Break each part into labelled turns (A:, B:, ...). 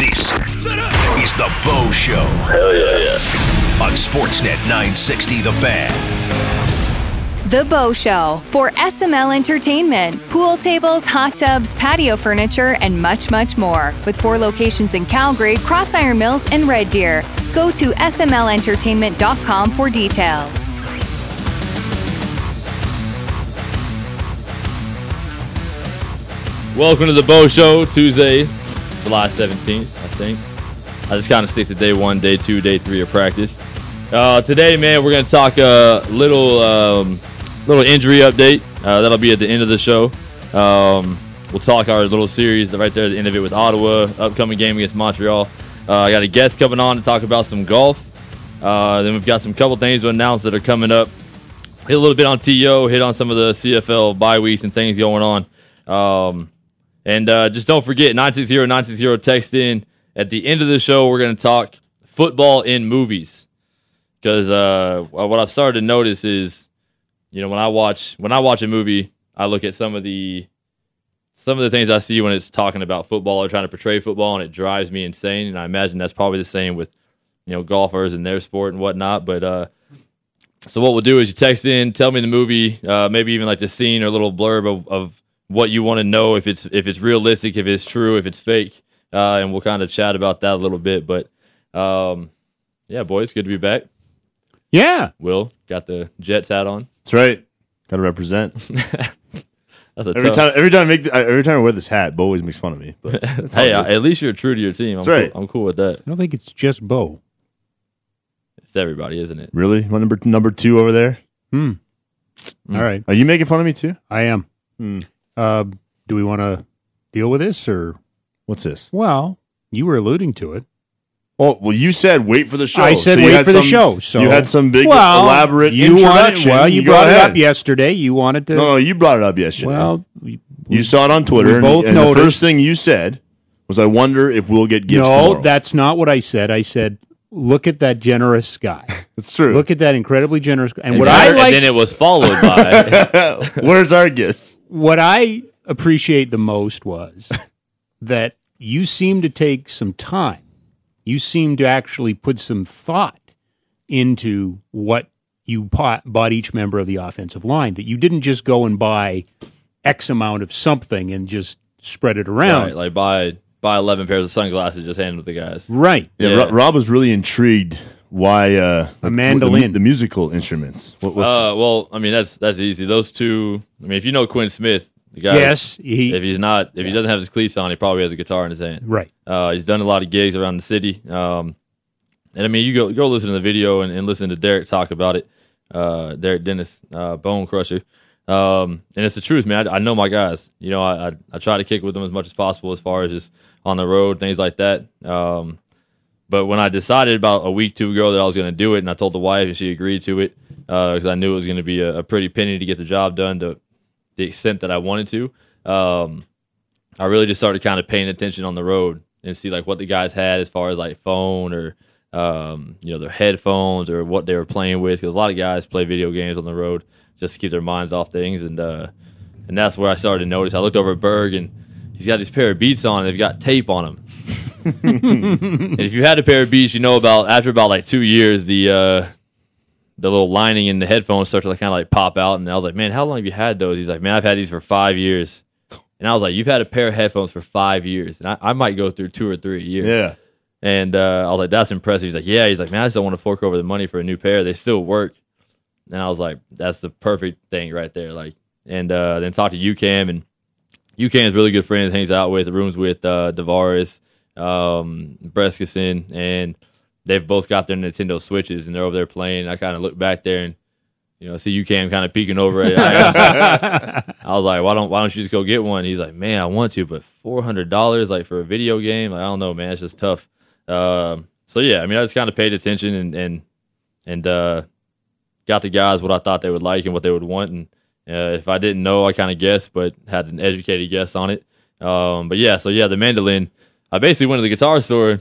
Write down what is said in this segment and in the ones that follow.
A: This is the Bo Show.
B: Hell yeah, yeah.
A: On Sportsnet 960 The Fan.
C: The Bo Show for SML Entertainment. Pool tables, hot tubs, patio furniture, and much, much more. With four locations in Calgary, Cross Iron Mills, and Red Deer. Go to smlentertainment.com for details.
D: Welcome to the Bo Show, Tuesday, July 17th, I think. I just kind of stick to day one, day two, day three of practice. Uh, today, man, we're going to talk a little um, little injury update. Uh, that'll be at the end of the show. Um, we'll talk our little series right there at the end of it with Ottawa, upcoming game against Montreal. Uh, I got a guest coming on to talk about some golf. Uh, then we've got some couple things to announce that are coming up. Hit a little bit on TO, hit on some of the CFL bye weeks and things going on. Um, and uh, just don't forget 960 960 text in. At the end of the show, we're going to talk football in movies. Because uh, what I've started to notice is, you know, when I watch when I watch a movie, I look at some of the some of the things I see when it's talking about football or trying to portray football, and it drives me insane. And I imagine that's probably the same with you know golfers and their sport and whatnot. But uh, so what we'll do is you text in, tell me the movie, uh, maybe even like the scene or a little blurb of, of what you want to know if it's if it's realistic, if it's true, if it's fake, uh, and we'll kind of chat about that a little bit. But um, yeah, boys, good to be back.
E: Yeah,
D: Will got the Jets hat on.
E: that's right. Got to represent.
D: That's a
E: Every
D: tough-
E: time, every time I make, the, every time I wear this hat, Bo always makes fun of me. But it's all
D: Hey,
E: good.
D: uh, at least you're true to your team. I'm
E: That's right.
D: Cool, I'm cool with that.
F: I don't think it's just Bo.
D: It's everybody, isn't it?
E: really, what number number two over there?
F: Hmm. All right,
E: Are you making fun of me too?
F: I am.
E: Hmm.
F: Uh, do we want to deal with this or?
E: What's this?
F: Well, you were alluding to it.
E: Oh, well, you said wait for the show.
F: I said
E: So you
F: wait for the
E: some-
F: show. So
E: you had some big
F: well,
E: elaborate
F: you wanted, well, you,
E: go
F: brought it
E: ahead.
F: up yesterday. You wanted to.
E: No, no, you brought it up yesterday.
F: well, we,
E: you saw it on Twitter, and,
F: both
E: and the
F: noticed-
E: first thing you said was, "I wonder if we'll get gifts
F: no,
E: tomorrow."
F: that's not what I said. I said, look at that generous guy.
E: It's true.
F: look at that incredibly generous. guy. And,
D: And
F: what
D: then-
F: I
D: and
F: like,
D: then it was followed by
E: Where's our gifts?
F: what I appreciate the most was that you seem to take some time. You seem to actually put some thought into what you bought, bought each member of the offensive line. That you didn't just go and buy X amount of something and just spread it around.
D: right, like buy buy eleven pairs of sunglasses, just hand them to the guys.
F: Right.
E: Yeah,
D: Yeah.
E: Ro- Rob was really intrigued why uh,
F: A
E: the-
F: mandolin.
E: the, the musical instruments. What was
D: Uh, well, I mean that's that's easy. Those two. I mean, if you know Quinn Smith, the guy.
F: Yes. He.
D: If he's not, if he doesn't have his cleats on, he probably has a guitar in his hand.
F: right.
D: Uh, he's done a lot of gigs around the city. Um, and I mean, you go go listen to the video and, and listen to Derek talk about it. Uh, Derek Dennis, uh, Bone Crusher. Um, and it's the truth, man. I, I know my guys. You know, I, I I try to kick with them as much as possible as far as just on the road, things like that. Um, but when I decided about a week two ago that I was going to do it, and I told the wife, and she agreed to it because I knew it was going to be a, a pretty penny to get the job done to the extent that I wanted to. Um, I really just started kind of paying attention on the road and see like what the guys had as far as like phone or um, you know their headphones or what they were playing with because a lot of guys play video games on the road just to keep their minds off things and uh, and that's where I started to notice. I looked over at Berg and he's got this pair of Beats on. and They've got tape on them. and if you had a pair of Beats, you know about after about like two years the uh, the little lining in the headphones start to like, kind of like pop out. And I was like, man, how long have you had those? He's like, man, I've had these for five years. And I was like, you've had a pair of headphones for five years, and I, I might go through two or three a year.
E: yeah.
D: And uh, I was like, that's impressive. He's like, yeah. He's like, man, I just don't want to fork over the money for a new pair. They still work. And I was like, that's the perfect thing right there. Like, and uh, then talked to UCAM, and UCAM is really good friends, hangs out with, rooms with uh, Tavares, um, Breskeson, and they've both got their Nintendo Switches, and they're over there playing. I kind of look back there and you know see UCAM kind of peeking over it. I, I was like, why don't why don't you just go get one? He's like, man, I want to, but four hundred dollars like for a video game, like, I don't know, man, it's just tough. Um, so yeah, I mean, I just kind of paid attention and and and uh, got the guys what I thought they would like and what they would want, and uh, if I didn't know, I kind of guessed, but had an educated guess on it. Um, but yeah, so yeah, the mandolin. I basically went to the guitar store,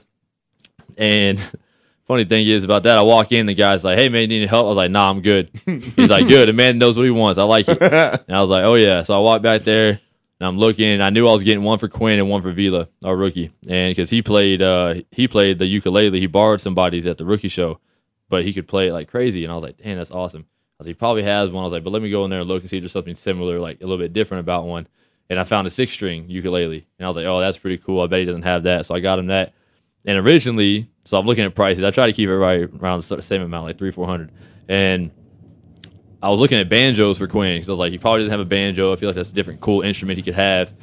D: and funny thing is about that, I walk in, the guy's like, "Hey man, you need any help?" I was like, "Nah, I'm good." He's like, "Good." The man knows what he wants. I like it. And I was like, "Oh yeah." So I walked back there, And I'm looking. And I knew I was getting one for Quinn and one for Vila, our rookie, and because he played, uh, he played the ukulele. He borrowed somebody's at the rookie show, but he could play it like crazy. And I was like, "Damn, that's awesome." Was like, "He probably has one." I was like, "But let me go in there and look and see if there's something similar, like a little bit different about one." And I found a six string ukulele, and I was like, "Oh, that's pretty cool. I bet he doesn't have that." So I got him that. And originally, so I'm looking at prices. I try to keep it right around the same amount, like three, four hundred. And I was looking at banjos for Quinn because I was like, he probably doesn't have a banjo. I feel like that's a different, cool instrument he could have.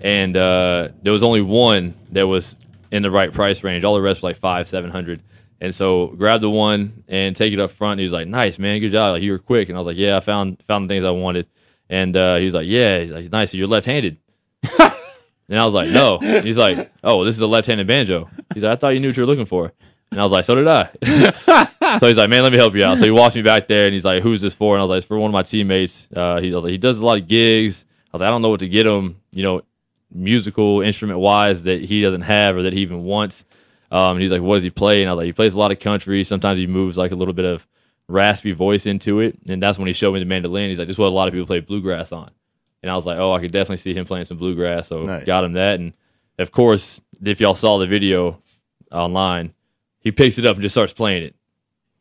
D: And uh, there was only one that was in the right price range. All the rest were like five, seven hundred. And so grabbed the one and take it up front. He was like, "Nice, man, good job. Like you were quick." And I was like, "Yeah, I found found the things I wanted." And uh, he was like, "Yeah." He's like, "Nice. You're left-handed." and I was like, "No." He's like, "Oh, this is a left-handed banjo." He's like, "I thought you knew what you were looking for." And I was like, "So did I." so he's like, "Man, let me help you out." So he walks me back there, and he's like, "Who's this for?" And I was like, "It's for one of my teammates." Uh, he, I was like, "He does a lot of gigs." I was like, "I don't know what to get him." You know, musical instrument wise that he doesn't have or that he even wants. Um, and he's like, "What does he play?" And I was like, "He plays a lot of country. Sometimes he moves like a little bit of raspy voice into it." And that's when he showed me the mandolin. He's like, "This is what a lot of people play bluegrass on." And I was like, "Oh, I could definitely see him playing some bluegrass." So
E: Nice.
D: got him that. And of course, if y'all saw the video online, he picks it up and just starts playing it.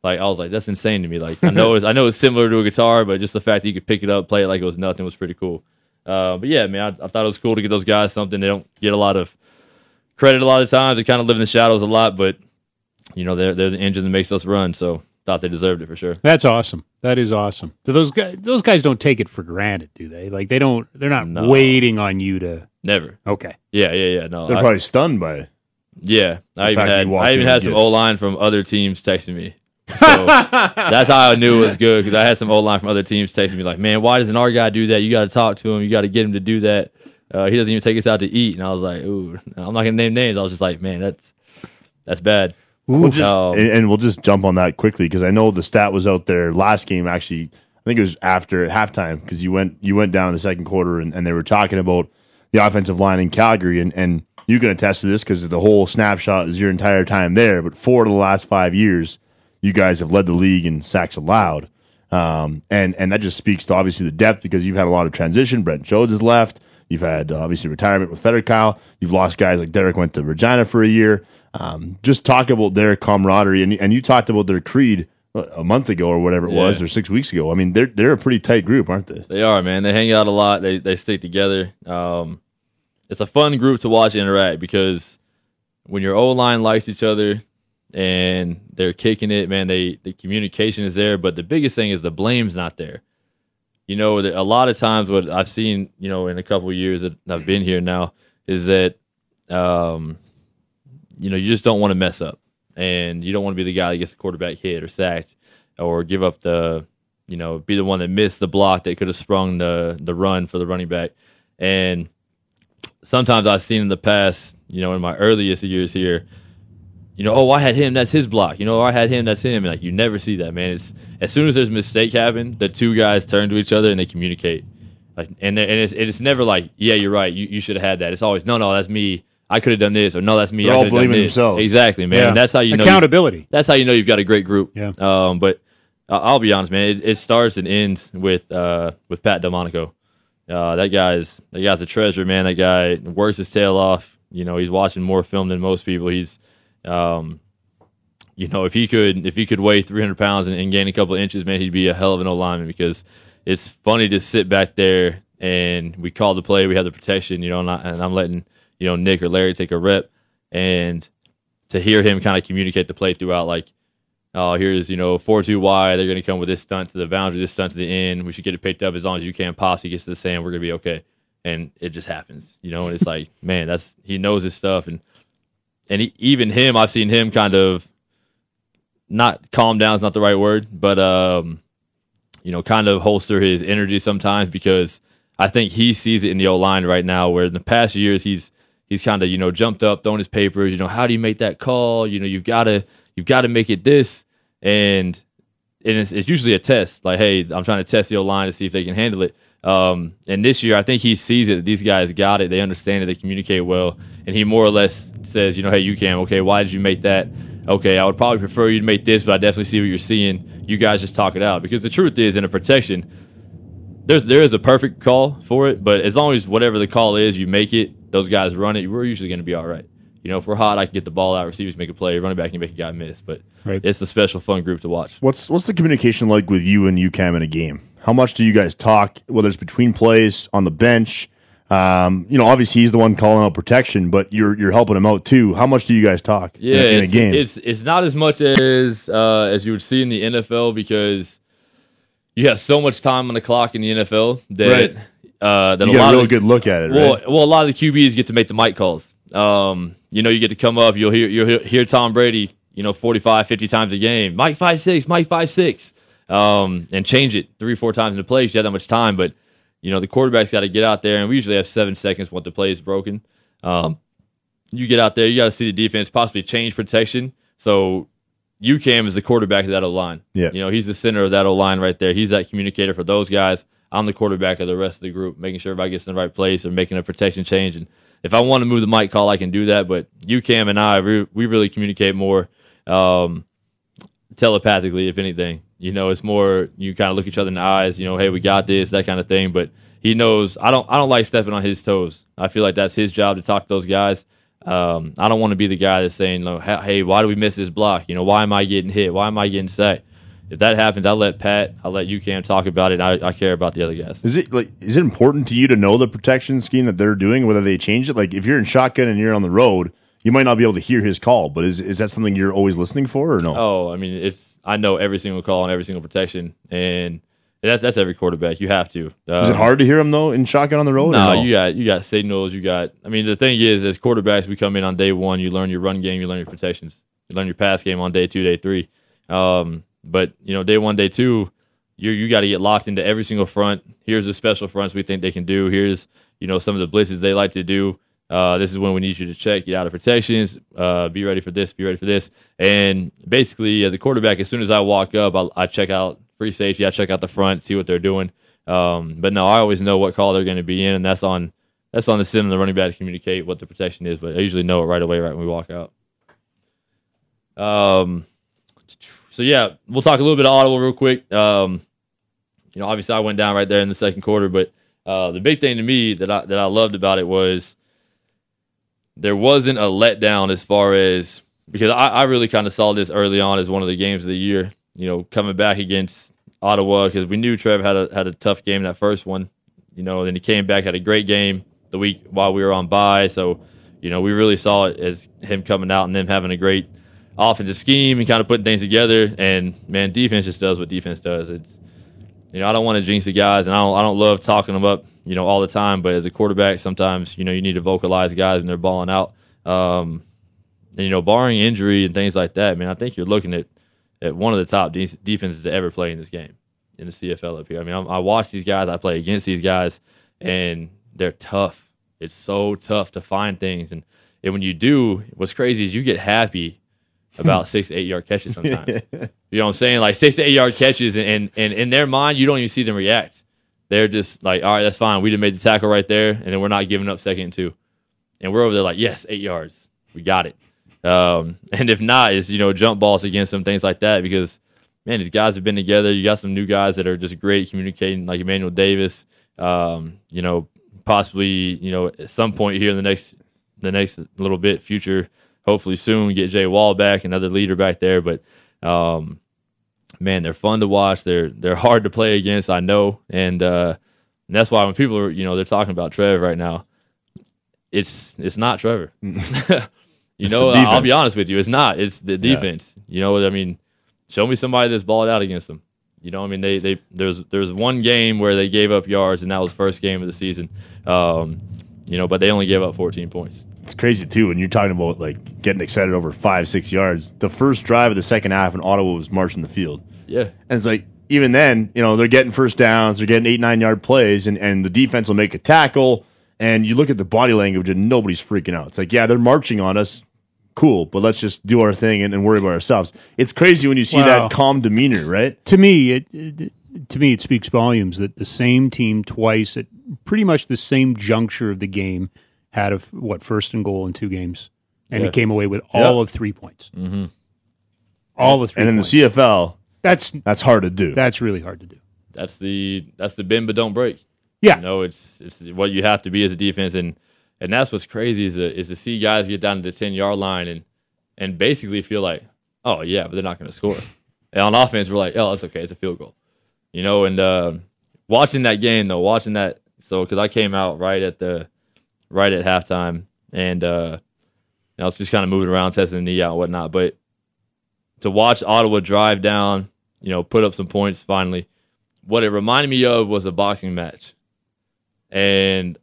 D: Like I was like, "That's insane to me." Like I know it's I know it's similar to a guitar, but just the fact that you could pick it up, play it like it was nothing was pretty cool. Uh, but yeah, man, I, I thought it was cool to get those guys something they don't get a lot of credit a lot of times. They kind of live in the shadows a lot, but you know they're they're the engine that makes us run. So thought they deserved it for sure.
F: That's awesome. That is awesome. Do those guys, those guys don't take it for granted, do they? Like they don't. They're not
D: No.
F: waiting on you to.
D: Never.
F: Okay.
D: Yeah, yeah, yeah. No,
E: They're
D: I-
E: probably stunned by it.
D: yeah. I even
E: fact that
D: had
E: you
D: I even had some
E: gifts.
D: O line from other teams texting me. So that's how I knew it was good because I had some O line from other teams texting me like, "Man, why doesn't our guy do that? You got to talk to him. You got to get him to do that. Uh, he doesn't even take us out to eat." And I was like, "Ooh, I'm not gonna name names." I was just like, "Man, that's that's bad."
E: We'll just,
D: Um,
E: and, and we'll just jump on that quickly because I know the stat was out there last game. Actually, I think it was after halftime because you went you went down in the second quarter and, and they were talking about the offensive line in Calgary and and you can attest to this because the whole snapshot is your entire time there. But four of the last five years, you guys have led the league in sacks allowed, um, and and that just speaks to obviously the depth because you've had a lot of transition. Brett Jones has left. You've had uh, obviously retirement with Federkeil. You've lost guys like Derek went to Regina for a year. Um, just talk about their camaraderie, and and you talked about their creed a month ago or whatever it was, or six weeks ago. I mean, they're they're a pretty tight group, aren't they?
D: They are, man. They hang out a lot. They they stick together. Um, it's a fun group to watch interact because when your O line likes each other and they're kicking it, man, they the communication is there. But the biggest thing is the blame's not there. You know, a lot of times what I've seen, you know, in a couple of years that I've been here now, is that, um, you know, you just don't want to mess up, and you don't want to be the guy that gets the quarterback hit or sacked, or give up the you know, be the one that missed the block that could have sprung the the run for the running back. And sometimes I've seen in the past, you know, in my earliest years here, you know, oh, I had him, that's his block. You know, I had him, that's him. And like you never see that, man. It's as soon as there's a mistake happen, the two guys turn to each other and they communicate. Like, and and it's it's never like, yeah, you're right, you, you should have had that. It's always, no, no, that's me. I could have done this, or no, that's me.
E: They're
D: I
E: all
D: could have done
E: blaming
D: this.
E: themselves.
D: Exactly, man.
F: Yeah.
D: And that's how you know you-
F: accountability.
D: that's how you know you've got a great group.
F: Yeah.
D: Um, but I- I'll be honest, man. It, it starts and ends with uh, with Pat DelMonaco. Uh, that guy's that guy's a treasure, man. That guy works his tail off. You know, he's watching more film than most people. He's, um, you know, if he could if he could weigh 300 pounds and, and gain a couple inches, man, he'd be a hell of an old lineman because it's funny to sit back there and we call the play, we have the protection, you know, and, I, I'm letting you know Nick or Larry take a rep, and to hear him kind of communicate the play throughout, like, oh, here's you know four two Y, they're going to come with this stunt to the boundary, this stunt to the end. We should get it picked up as long as you can. Posse gets to the sand, we're going to be okay, and it just happens, you know. And it's like, man, that's he knows his stuff, and and he, even him, I've seen him kind of not calm down is not the right word, but um, you know, kind of holster his energy sometimes because I think he sees it in the O line right now. Where in the past years he's he's kind of you know jumped up, throwing his papers. You know, how do you make that call? You know, you've got to you've got to make it this, and and it's, it's usually a test. Like, hey, I'm trying to test the O line to see if they can handle it. Um, and this year, I think he sees it. These guys got it. They understand it. They communicate well, and he more or less says, you know, hey, you can. Okay, why did you make that? Okay, I would probably prefer you to make this, but I definitely see what you're seeing. You guys just talk it out because the truth is, in a protection, there's there is a perfect call for it, but as long as whatever the call is, you make it. Those guys run it. We're usually going to be all right. You know, if we're hot, I can get the ball out. Receivers make a play. Running back can make a guy miss. But
F: Right.
D: it's a special, fun group to watch.
E: What's what's the communication like with you and UCAM in a game? How much do you guys talk? Whether it's between plays on the bench, um, you know, obviously he's the one calling out protection, but you're you're helping him out too. How much do you guys talk?
D: Yeah,
E: in, in a
D: it's,
E: game.
D: it's it's not as much as uh, as you would see in the NFL because you have so much time on the clock in the NFL that
E: Right.
D: uh, that
E: you
D: a lot
E: a
D: of
E: good look at it,
D: well,
E: right?
D: well, a lot of the QBs get to make the mic calls. Um, you know, you get to come up, you'll hear you'll hear, hear Tom Brady, you know, 45, 50 times a game, Mike five six, Mike five six, um, and change it three four times in the plays. You have that much time, but you know the quarterback's got to get out there, and we usually have seven seconds once the play is broken. Um, you get out there, you got to see the defense possibly change protection. So UCAM is the quarterback of that O line.
E: Yeah.
D: You know, he's the center of that O line right there. He's that communicator for those guys. I'm the quarterback of the rest of the group, making sure everybody gets in the right place and making a protection change. And if I want to move the mic call, I can do that. But UCAM and I, we, we really communicate more um, telepathically, if anything. You know, it's more you kind of look each other in the eyes. You know, hey, we got this, that kind of thing. But he knows I don't. I don't like stepping on his toes. I feel like that's his job to talk to those guys. Um, I don't want to be the guy that's saying, "Hey, why do we miss this block? You know, why am I getting hit? Why am I getting sacked?" If that happens, I let Pat, I let you UCAM talk about it. I, I care about the other guys.
E: Is it like is it important to you to know the protection scheme that they're doing, whether they change it? Like if you're in shotgun and you're on the road, you might not be able to hear his call, but is is that something you're always listening for or no?
D: Oh, I mean, it's I know every single call and every single protection, and that's that's every quarterback. You have to.
E: is it
D: Um,
E: hard to hear him though in shotgun on the road?
D: No,
E: no?
D: you got you got signals. You got. I mean, the thing is, as quarterbacks, we come in on day one. You learn your run game. You learn your protections. You learn your pass game on day two, day three. Um, but you know, day one, day two, you you got to get locked into every single front. Here's the special fronts we think they can do. Here's you know some of the blitzes they like to do. Uh, this is when we need you to check, get out of protections, uh, be ready for this, be ready for this. And basically, as a quarterback, as soon as I walk up, I, I check out free safety, I check out the front, see what they're doing. Um, but no, I always know what call they're going to be in, and that's on that's on the center and the running back to communicate what the protection is. But I usually know it right away, right when we walk out. Um, so yeah, we'll talk a little bit of audible real quick. Um, you know, obviously I went down right there in the second quarter, but uh, the big thing to me that I that I loved about it was there wasn't a letdown as far as because I, I really kind of saw this early on as one of the games of the year. You know, coming back against Ottawa because we knew Trev had a had a tough game that first one. You know, then he came back had a great game the week while we were on bye. So, you know, we really saw it as him coming out and them having a great offensive scheme and kind of putting things together. And man, defense just does what defense does. It's you know, I don't want to jinx the guys, and I don't I don't love talking them up, you know, all the time. But as a quarterback, sometimes you know you need to vocalize guys when they're balling out. Um, and, you know, barring injury and things like that, man, I think you're looking at at one of the top de- defenses to ever play in this game in the CFL up here. I mean, I'm, I watch these guys, I play against these guys, and they're tough. It's so tough to find things, and and when you do, what's crazy is you get happy about six to eight yard catches sometimes. You know what I'm saying? Like six to eight yard catches, and, and, and in their mind, you don't even see them react. They're just like, all right, that's fine. We just made the tackle right there, and then we're not giving up second and two. And we're over there like, yes, eight yards. We got it. Um, and if not, it's, you know, jump balls against them, things like that, because, man, these guys have been together. You got some new guys that are just great at communicating, like Emmanuel Davis, um, you know, possibly, you know, at some point here in the next, the next little bit, future, hopefully soon, get Jay Wall back, another leader back there. But, um, man, they're fun to watch. They're they're hard to play against. I know, and uh, and that's why when people are you know they're talking about Trev right now, it's it's not Trevor. you
E: It's
D: know, I'll be honest with you, it's not. It's the defense. You know, I mean, show me somebody that's balled out against them. You know, I mean, they they there's there's one game where they gave up yards, and that was first game of the season. Um, you know, but they only gave up 14 points.
E: It's crazy too when you're talking about like getting excited over five, six yards. The first drive of the second half, and Ottawa was marching the field,
D: Yeah,
E: and it's like even then, you know, they're getting first downs, they're getting eight, nine yard plays, and and the defense will make a tackle, and you look at the body language, and nobody's freaking out. It's like, yeah, they're marching on us, cool, but let's just do our thing and, and worry about ourselves. It's crazy when you see
F: Wow.
E: that calm demeanor, right?
F: to me, it, it to me it speaks volumes that the same team twice at pretty much the same juncture of the game had a f- what first and goal in two games, and
D: Yeah.
F: it came away with all
E: Yeah.
F: of three points. Mm-hmm. All of three.
E: And in the. CFL,
F: that's
E: that's hard to do.
F: that's really hard to do.
D: that's the that's the bend but don't break.
F: Yeah.
D: You know, it's it's what you have to be as a defense, and and that's what's crazy is to, is to see guys get down to the ten yard line and and basically feel like, oh yeah, but they're not going to score. and on offense, we're like, oh, that's okay, it's a field goal. You know, and uh, watching that game though, watching that, so because I came out right at the right at halftime, and uh, I was just kind of moving around, testing the knee out and whatnot, but to watch Ottawa drive down, you know, put up some points finally. What it reminded me of was a boxing match. And,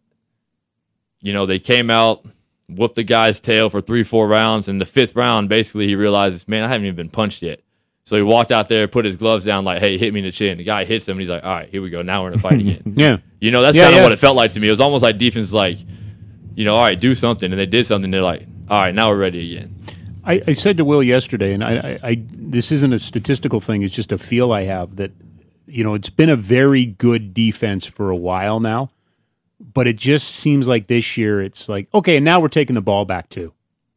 D: you know, they came out, whooped the guy's tail for three, four rounds. And the fifth round, basically, he realizes, man, I haven't even been punched yet. So he walked out there, put his gloves down, like, hey, hit me in the chin. The guy hits him, and he's like, all right, here we go. Now we're in a fight again.
F: Yeah.
D: You know, that's
F: Yeah,
D: kind of
F: yeah.
D: what it felt like to me. It was almost like defense, like, you know, all right, do something. And they did something. They're like, all right, now we're ready again.
F: I, I said to Will yesterday, and I, I, I this isn't a statistical thing; it's just a feel I have that you know it's been a very good defense for a while now, but it just seems like this year it's like okay, now we're taking the ball back too.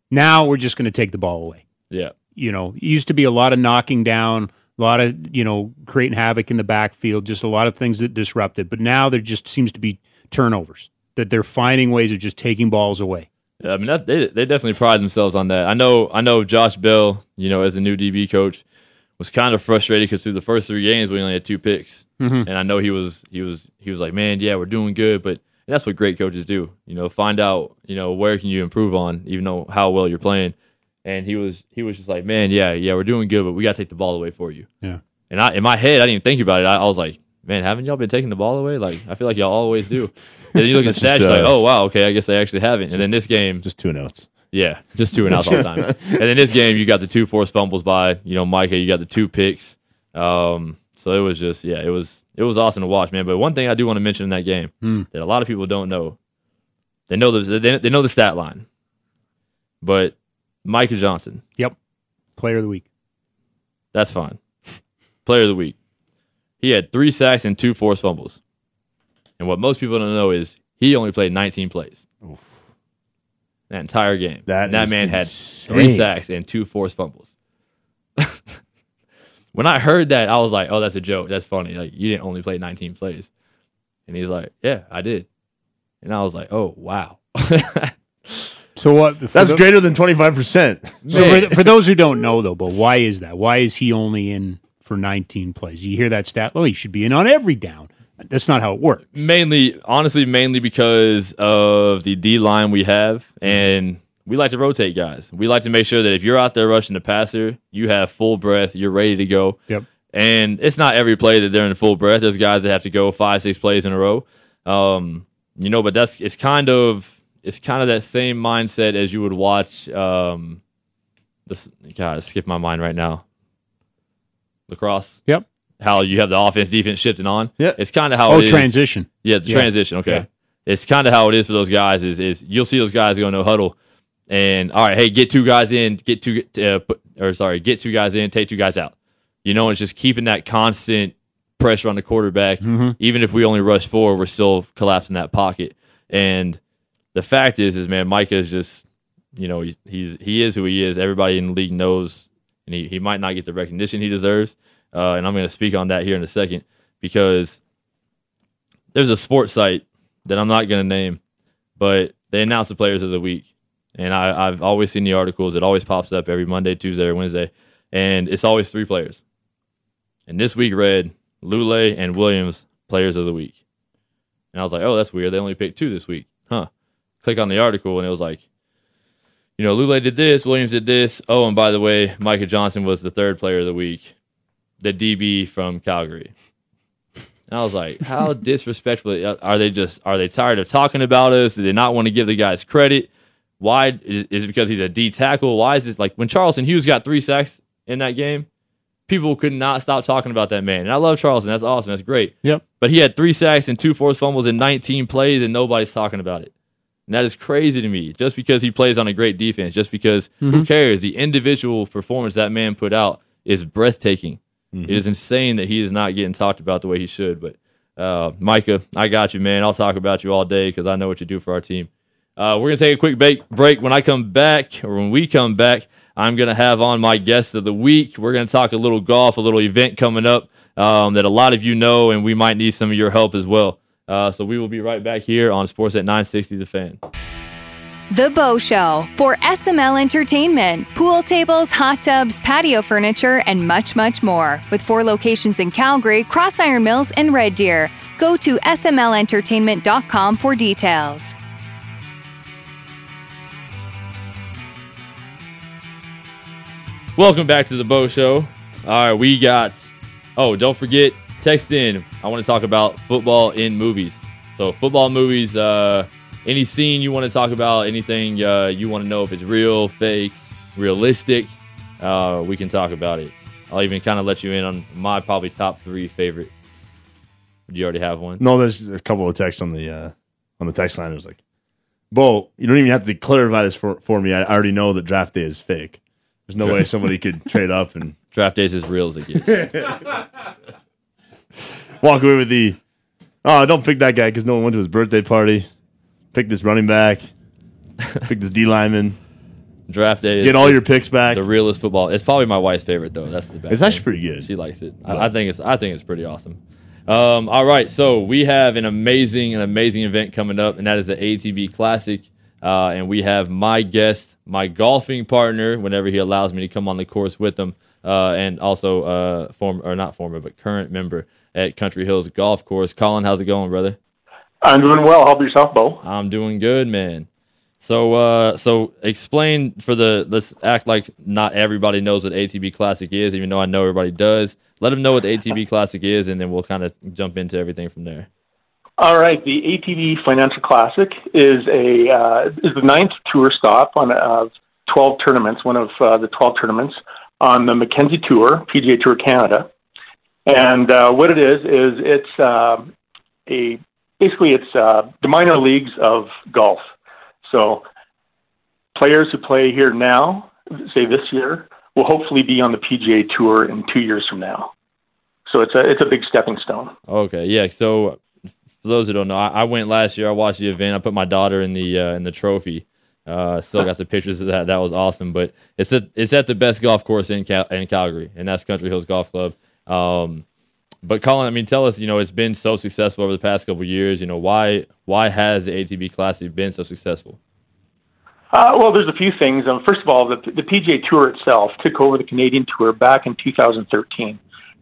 F: Now we're just going to take the ball away.
D: Yeah.
F: You know, it used to be a lot of knocking down, a lot of you know creating havoc in the backfield, just a lot of things that disrupted. But now there just seems to be turnovers that they're finding ways of just taking balls away.
D: I mean, that, they they definitely pride themselves on that. I know, I know. Josh Bell, you know, as the new DB coach, was kind of frustrated because through the first three games we only had two picks, mm-hmm. and I know he was he was he was like, man, yeah, we're doing good, but that's what great coaches do. You know, find out, you know, where can you improve on, even though how well you're playing. And he was he was just like, man, yeah, yeah, we're doing good, but we got to take the ball away for you.
F: Yeah.
D: And I, in my head, I didn't even think about it. I, I was like, man, haven't y'all been taking the ball away? Like, I feel like y'all always do. Then you look at the stats,
E: just,
D: you're like,
E: uh,
D: oh wow, okay, I guess they actually haven't. And then this game,
E: Just two notes.
D: yeah, just two and outs all the time. and in this game, you got the two forced fumbles by you know Micah. You got the two picks. Um, so it was just yeah, it was it was awesome to watch, man. But one thing I do want to mention in that game that a lot of people don't know, they know the they, they know the stat line, but Micah Johnson,
F: Yep. Player of the week.
D: that's fine. Player of the week. He had three sacks and two forced fumbles. And what most people don't know is he only played 19 plays. That entire game.
E: That
D: And that
E: is
D: man had three sacks and two forced fumbles. when I heard that, I was like, "Oh, that's a joke. That's funny. Like you didn't only play 19 plays." And he's like, "Yeah, I did." And I was like, "Oh, wow."
F: So what?
E: That's
F: the-
E: greater than twenty five percent.
F: So for, for those who don't know, though, but why is that? Why is he only in for 19 plays? You hear that stat? Oh, he should be in on every down. That's not how it works.
D: mainly, honestly, mainly because of the D line we have, and we like to rotate guys. We like to make sure that if you're out there rushing the passer, you have full breath, you're ready to go.
F: Yep.
D: And it's not every play that they're in full breath. There's guys that have to go five, six plays in a row. Um, you know, but that's it's kind of it's kind of that same mindset as you would watch. Um, this God, skip my mind right now. Lacrosse.
F: Yep.
D: How you have the offense, defense shifting on.
E: Yeah.
D: It's kind of how
F: Oh,
D: it is.
F: transition.
D: Yeah, the
F: Yeah.
D: transition. Okay,
F: Yeah.
D: it's kind of how it is for those guys. Is is you'll see those guys going no huddle, and all right, hey, get two guys in, get two, uh, put, or sorry, get two guys in, take two guys out. You know, it's just keeping that constant pressure on the quarterback. Even if we only rush four, we're still collapsing that pocket. And the fact is, is man, Micah is just, you know, he, he's he is who he is. Everybody in the league knows, and he, he might not get the recognition he deserves. Uh, and I'm going to speak on that here in a second because there's a sports site that I'm not going to name, but they announce the players of the week. And I, I've always seen the articles. It always pops up every Monday, Tuesday, or Wednesday. And it's always three players. And this week read Lulay and Williams, players of the week. And I was like, oh, that's weird. They only picked two this week. Huh. Click on the article, and it was like, you know, Lulay did this, Williams did this. Oh, and by the way, Micah Johnson was the third player of the week, the DB from Calgary. And I was like, how disrespectful are they? Just are they tired of talking about us? Do they not want to give the guys credit? Why is, is it because he's a D tackle? Why is this like when Charleston Hughes got three sacks in that game? People could not stop talking about that man. And I love Charleston. That's awesome. That's great.
F: Yep.
D: But he had three sacks and two forced fumbles in 19 plays, and nobody's talking about it. And that is crazy to me. Just because he plays on a great defense, just because who mm-hmm. cares? The individual performance that man put out is breathtaking. It is insane that he is not getting talked about the way he should. But uh, Micah, I got you, man. I'll talk about you all day because I know what you do for our team. Uh, we're gonna take a quick break. Break. When I come back, or when we come back, I'm gonna have on my guest of the week. We're gonna talk a little golf, a little event coming up um, that a lot of you know, and we might need some of your help as well. Uh, so we will be right back here on Sportsnet 960 The Fan.
C: The Bo Show for SML Entertainment. Pool tables, hot tubs, patio furniture, and much, much more. With four locations in Calgary, Cross Iron Mills, and Red Deer. Go to smlentertainment.com for details.
D: Welcome back to the Bo Show. All right, we got. Oh, don't forget, text in. I want to talk about football in movies. So, football movies, uh, any scene you want to talk about, anything uh, you want to know if it's real, fake, realistic, uh, we can talk about it. I'll even kind of let you in on my probably top three favorite. Do you already have one?
E: No, there's a couple of texts on the uh, on the text line. It was like, "Bo, you don't even have to clarify this for, for me. I already know that draft day is fake. There's no way somebody could trade up and
D: Draft day is as real as it gets.
E: walk away with the, oh, don't pick that guy because no one went to his birthday party. Pick this running back. pick this D lineman.
D: Draft day
E: Get all your picks back.
D: the realest football. It's probably my wife's favorite though. That's the best.
E: It's
D: thing.
E: actually pretty good.
D: She likes it. I, I think it's I think it's pretty awesome. Um, all right, so we have an amazing an amazing event coming up, and that is the ATB Classic. Uh, and we have my guest, my golfing partner, whenever he allows me to come on the course with him, uh, and also uh, former or not former but current member at Country Hills Golf Course. Colin, how's it going, brother?
B: I'm doing well. How about yourself, Bo?
D: I'm doing good, man. So, uh, so explain for the let's act like not everybody knows what ATB Classic is, even though I know everybody does. Let them know what the ATB Classic is, and then we'll kind of jump into everything from there.
B: All right. The ATB Financial Classic is a uh, is the ninth tour stop on uh, 12 tournaments, one of uh, the 12 tournaments on the Mackenzie Tour, PGA Tour Canada. And uh, what it is is it's uh, a basically it's uh, the minor leagues of golf. So players who play here now, say this year, will hopefully be on the PGA Tour in two years from now. So it's a it's a big stepping stone.
D: Okay, yeah. So for those who don't know, I, I went last year. I watched the event. I put my daughter in the uh, in the trophy. Uh, still got the pictures of that. That was awesome. But it's at it's at the best golf course in Cal- in Calgary, and that's Country Hills Golf Club. Um, but Colin, I mean, tell us, you know, it's been so successful over the past couple of years. You know, why why has the ATB Classic been so successful?
B: Uh, well, there's a few things. Um, first of all, the, the PGA Tour itself took over the Canadian Tour back in 2013.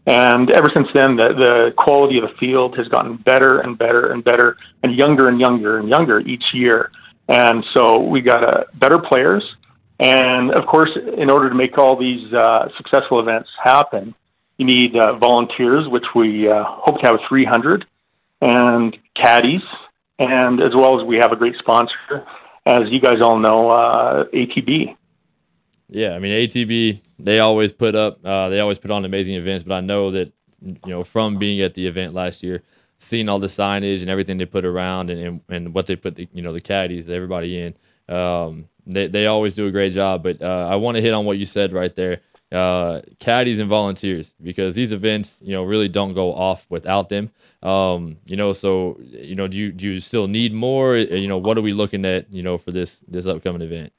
B: And ever since then, the, the quality of the field has gotten better and better and better and younger and younger and younger each year. And so we got uh, better players. And of course, in order to make all these uh, successful events happen, you need uh, volunteers, which we uh, hope to have 300, and caddies, and as well as we have a great sponsor, as you guys all know, uh, ATB.
D: Yeah, I mean ATB, they always put up, uh, they always put on amazing events. But I know that you know from being at the event last year, seeing all the signage and everything they put around, and and, and what they put, the, you know, the caddies, everybody in, um, they they always do a great job. But uh, I want to hit on what you said right there, uh, caddies and volunteers, because these events, you know, really don't go off without them. Um, you know, so you know, do you do you still need more? You know, what are we looking at? You know, for this this upcoming event?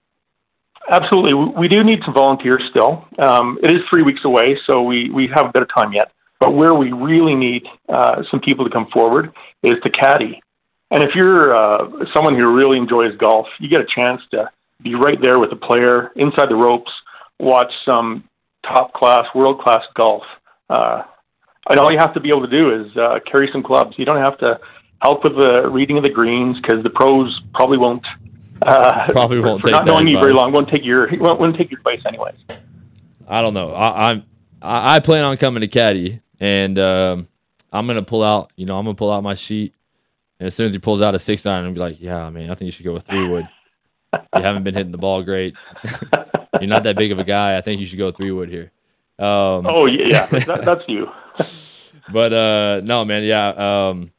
B: Absolutely. We do need some volunteers still. Um, it is three weeks away, so we, we have a bit of time yet. But where we really need uh, some people to come forward is to caddy. And if you're uh, someone who really enjoys golf, you get a chance to be right there with the player inside the ropes, watch some top class, world class golf. Uh, and all you have to be able to do is uh, carry some clubs. You don't have to help with the reading of the greens because the pros probably won't uh,
D: Probably won't
B: for
D: take
B: not
D: that
B: knowing you very long. Won't take your won't, won't take your advice anyways.
D: I don't know. I, I'm I, I plan on coming to Caddy, and um, I'm gonna pull out. You know, I'm gonna pull out my sheet, and as soon as he pulls out a six iron, I'm be like, "Yeah, man, I think you should go with three wood. You haven't been hitting the ball great. You're not that big of a guy. I think you should go three wood here." Um,
B: Oh yeah, yeah. that, that's you.
D: but uh, no, man, yeah. Um,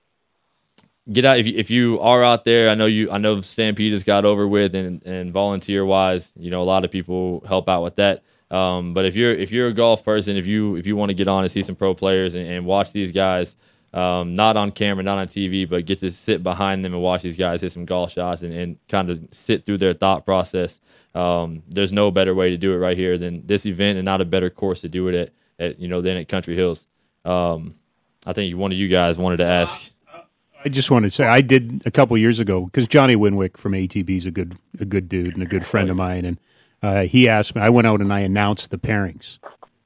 D: get out if you, if you are out there. I know you. I know Stampede has got over with, and and volunteer wise, you know, a lot of people help out with that. Um, but if you're if you're a golf person, if you if you want to get on and see some pro players and, and watch these guys, um, not on camera, not on TV, but get to sit behind them and watch these guys hit some golf shots and, and kind of sit through their thought process. Um, there's no better way to do it right here than this event, and not a better course to do it at, at you know than at Country Hills. Um, I think one of you guys wanted to ask.
F: I just want to say I did a couple years ago because Johnny Winwick from ATB is a good a good dude and a good friend of mine, and uh, he asked me. I went out and I announced the pairings.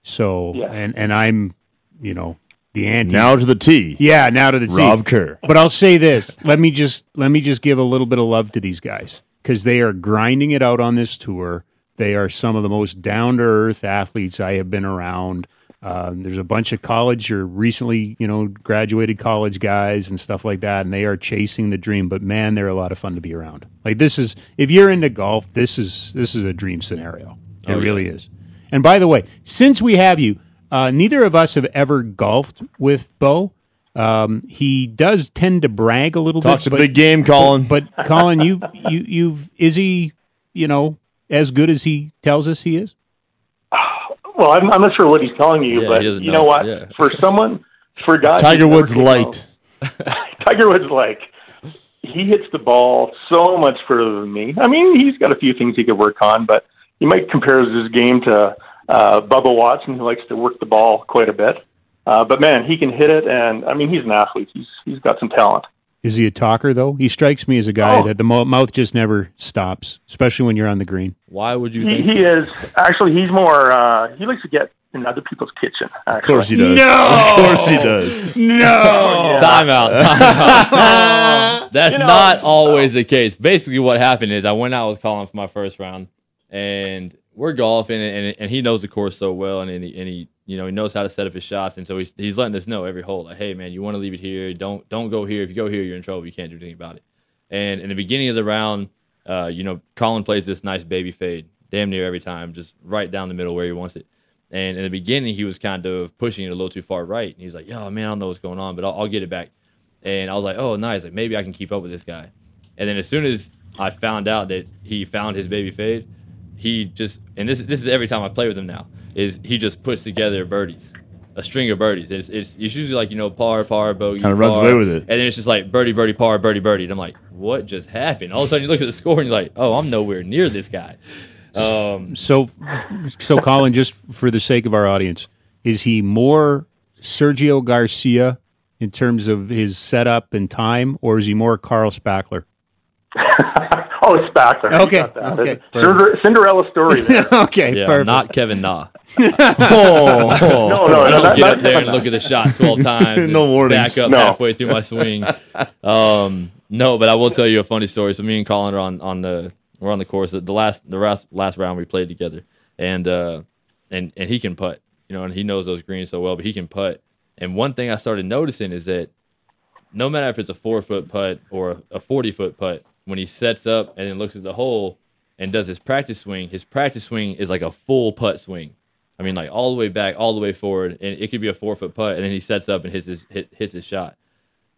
F: So
B: Yeah.
F: and and I'm you know the anti
E: Now to the T.
F: yeah now to the T.
E: Rob Kerr.
F: But I'll say this: let me just let me just give a little bit of love to these guys because they are grinding it out on this tour. They are some of the most down to earth athletes I have been around. Uh, there's a bunch of college or recently, you know, graduated college guys and stuff like that, and they are chasing the dream. But man, they're a lot of fun to be around. Like this is, if you're into golf, this is this is a dream scenario. It
D: Oh, yeah.
F: really is. And by the way, since we have you, uh, neither of us have ever golfed with Bo. Um, he does tend to brag a little
E: Talks
F: bit.
E: a big game, Colin.
F: But Colin, you you you've is he you know as good as he tells us he is?
B: Well, I'm, I'm not sure what he's telling you,
D: Yeah,
B: but you
D: know.
B: know what?
D: Yeah.
B: For someone, for a guy,
E: Tiger Woods light.
B: Tiger Woods like he hits the ball so much further than me. I mean, he's got a few things he could work on, but you might compare his game to uh, Bubba Watson, who likes to work the ball quite a bit. Uh, but man, he can hit it, and I mean, he's an athlete. He's he's got some talent.
F: Is he a talker though? He strikes me as a guy
B: Oh.
F: that the mo- mouth just never stops, especially when you're on the green.
D: Why would you
B: He,
D: think?
B: he is actually he's more. Uh, he likes to get in other people's kitchen.
E: Of course he does.
F: No!
E: Of course he does.
F: No.
D: Time out. Time. That's
B: You know,
D: not always the case. Basically, what happened is I went out with Colin for my first round, and we're golfing, and, and he knows the course so well, and, he, and he, you know, he knows how to set up his shots, and so he's, he's letting us know every hole, like, hey man, you want to leave it here, don't don't go here. If you go here, you're in trouble. You can't do anything about it. And in the beginning of the round, uh, you know, Colin plays this nice baby fade, damn near every time, just right down the middle where he wants it. And in the beginning, he was kind of pushing it a little too far right. And he's like, "Yo, man, I don't know what's going on, but I'll, I'll get it back." And I was like, "Oh, nice! Like maybe I can keep up with this guy." And then as soon as I found out that he found his baby fade, he just and this this is every time I play with him now is he just puts together birdies, a string of birdies. It's it's, it's usually like you know par par bogey.
E: Kinda runs
D: par,
E: away with it.
D: and then it's just like birdie birdie par birdie birdie. And I'm like, what just happened? All of a sudden you look at the score and you're like, oh, I'm nowhere near this guy. Um,
F: So, so Colin, just for the sake of our audience, is he more Sergio Garcia in terms of his setup and time, or is he more Carl Spackler?
B: oh, it's Spackler. You
F: Okay, okay.
B: Cinder- Cinderella story
F: okay,
D: yeah,
F: perfect.
D: not Kevin Na.
E: Oh,
B: no, no,
D: I don't
B: that-
D: get up there and look at the shot 12 times.
E: No
D: and
E: warnings.
D: Back up
B: No.
D: halfway through my swing. Um, no, but I will tell you a funny story. So me and Colin are on, on the we're on the course. The last the last last round we played together, and uh, and and he can putt, you know, and he knows those greens so well, but he can putt. And one thing I started noticing is that no matter if it's a four foot putt or a 40 foot putt, when he sets up and then looks at the hole and does his practice swing, his practice swing is like a full putt swing. I mean, like all the way back, all the way forward, and it could be a four foot putt, and then he sets up and hits his hit, hits his shot.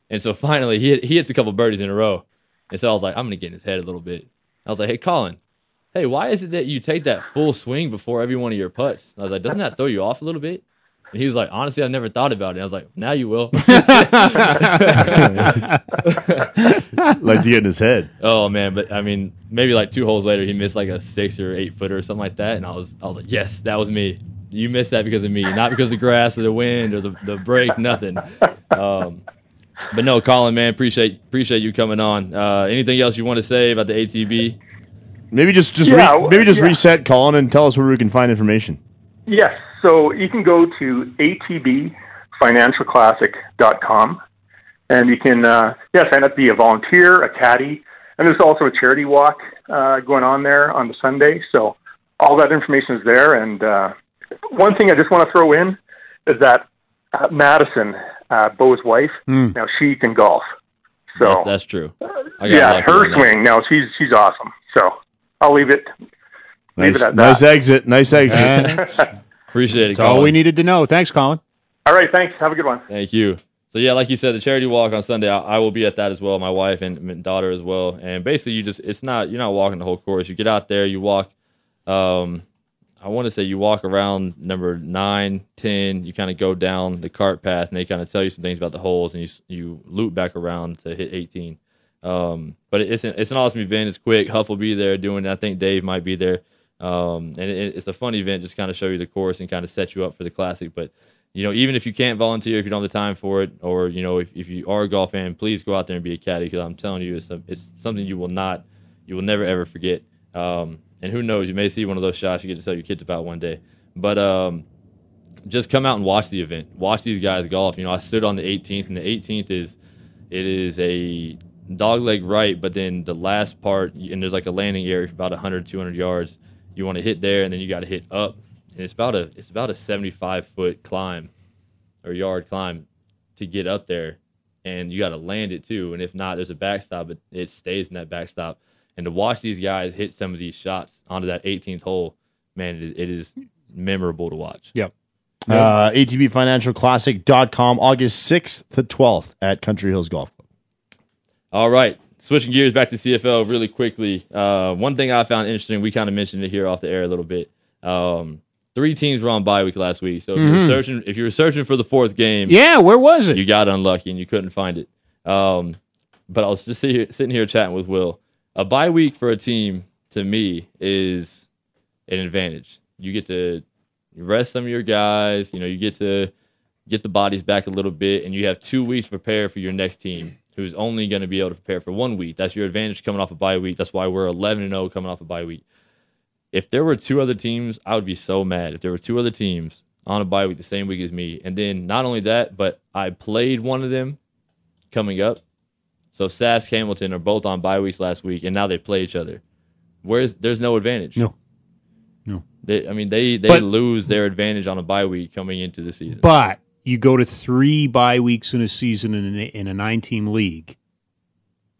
D: And so finally, he he hits a couple birdies in a row, and so I was like, I'm gonna get in his head a little bit. I was like, Hey, Colin, hey, why is it that you take that full swing before every one of your putts? I was like, doesn't that throw you off a little bit? And he was like, honestly, I've never thought about it. I was like, now you will.
E: like to get in his head.
D: Oh man, but I mean, maybe like two holes later, he missed like a six or eight footer or something like that, and I was, I was like, yes, that was me. You missed that because of me, not because of the grass or the wind or the the break, nothing. Um, but no, Colin, man, appreciate appreciate you coming on. Uh, anything else you want to say about the ATB?
E: Maybe just just
B: Yeah,
E: re- maybe just
B: yeah.
E: reset, Colin, and tell us where we can find information.
B: Yes. So you can go to atbfinancialclassic.com and you can, uh, yeah, sign up to be a volunteer, a caddy, and there's also a charity walk uh, going on there on the Sunday. So all that information is there. And uh, one thing I just want to throw in is that uh, Madison, uh, Bo's wife,
F: Hmm.
B: now she can golf. So
D: That's, that's true. I
B: yeah, her swing. No, she's she's awesome. So I'll leave it. Leave
E: Nice,
B: it at
E: nice
B: that.
E: exit. Nice exit.
F: That's
D: Appreciate it.
F: That's
D: all
F: we needed to know. Thanks, Colin.
B: All right. Thanks. Have a good one.
D: Thank you. So yeah, like you said, the charity walk on Sunday, I, I will be at that as well. My wife and, and daughter as well. And basically, you just it's not you're not walking the whole course. You get out there, you walk. Um, I want to say you walk around number nine, ten. You kind of go down the cart path, and they kind of tell you some things about the holes, and you you loop back around to hit 18. Um, but it's an, it's an awesome event. It's quick. Huff will be there doing it. I think Dave might be there. Um, and it, it's a fun event, just kind of show you the course and kind of set you up for the classic. But you know, even if you can't volunteer, if you don't have the time for it, or you know, if, if you are a golf fan, please go out there and be a caddy because I'm telling you, it's a, it's something you will not, you will never ever forget. Um, and who knows, you may see one of those shots you get to tell your kids about one day. But um, just come out and watch the event. Watch these guys golf. You know, I stood on the 18th, and the 18th is it is a dog leg right, but then the last part, and there's like a landing area for about 100, 200 yards. You want to hit there, and then you got to hit up, and it's about a it's about a 75 foot climb or yard climb to get up there, and you got to land it too. And if not, there's a backstop, but it stays in that backstop. And to watch these guys hit some of these shots onto that 18th hole, man, it is, it is memorable to watch.
F: Yep.
E: Uh, ATBFinancialClassic.com, August 6th to 12th at Country Hills Golf Club.
D: All right. Switching gears back to CFL really quickly. Uh, one thing I found interesting, we kind of mentioned it here off the air a little bit. Um, three teams were on bye week last week. So if, you were searching, if you were searching for the fourth game,
F: Yeah, where was it?
D: you got unlucky and you couldn't find it. Um, but I was just sit here, sitting here chatting with Will. A bye week for a team, to me, is an advantage. You get to rest some of your guys. You know, you get to get the bodies back a little bit, and you have two weeks to prepare for your next team, who's only going to be able to prepare for one week. That's your advantage coming off a bye week. That's why we're 11 and 0 coming off a bye week. If there were two other teams, I would be so mad. If there were two other teams on a bye week the same week as me, and then not only that, but I played one of them coming up. So Sask Hamilton are both on bye weeks last week, and now they play each other. Where's there's no advantage.
F: No. No.
D: They, I mean, they they
F: But-
D: lose their advantage on a bye week coming into the season.
F: But you go to three bye weeks in a season in a, in a nine team league.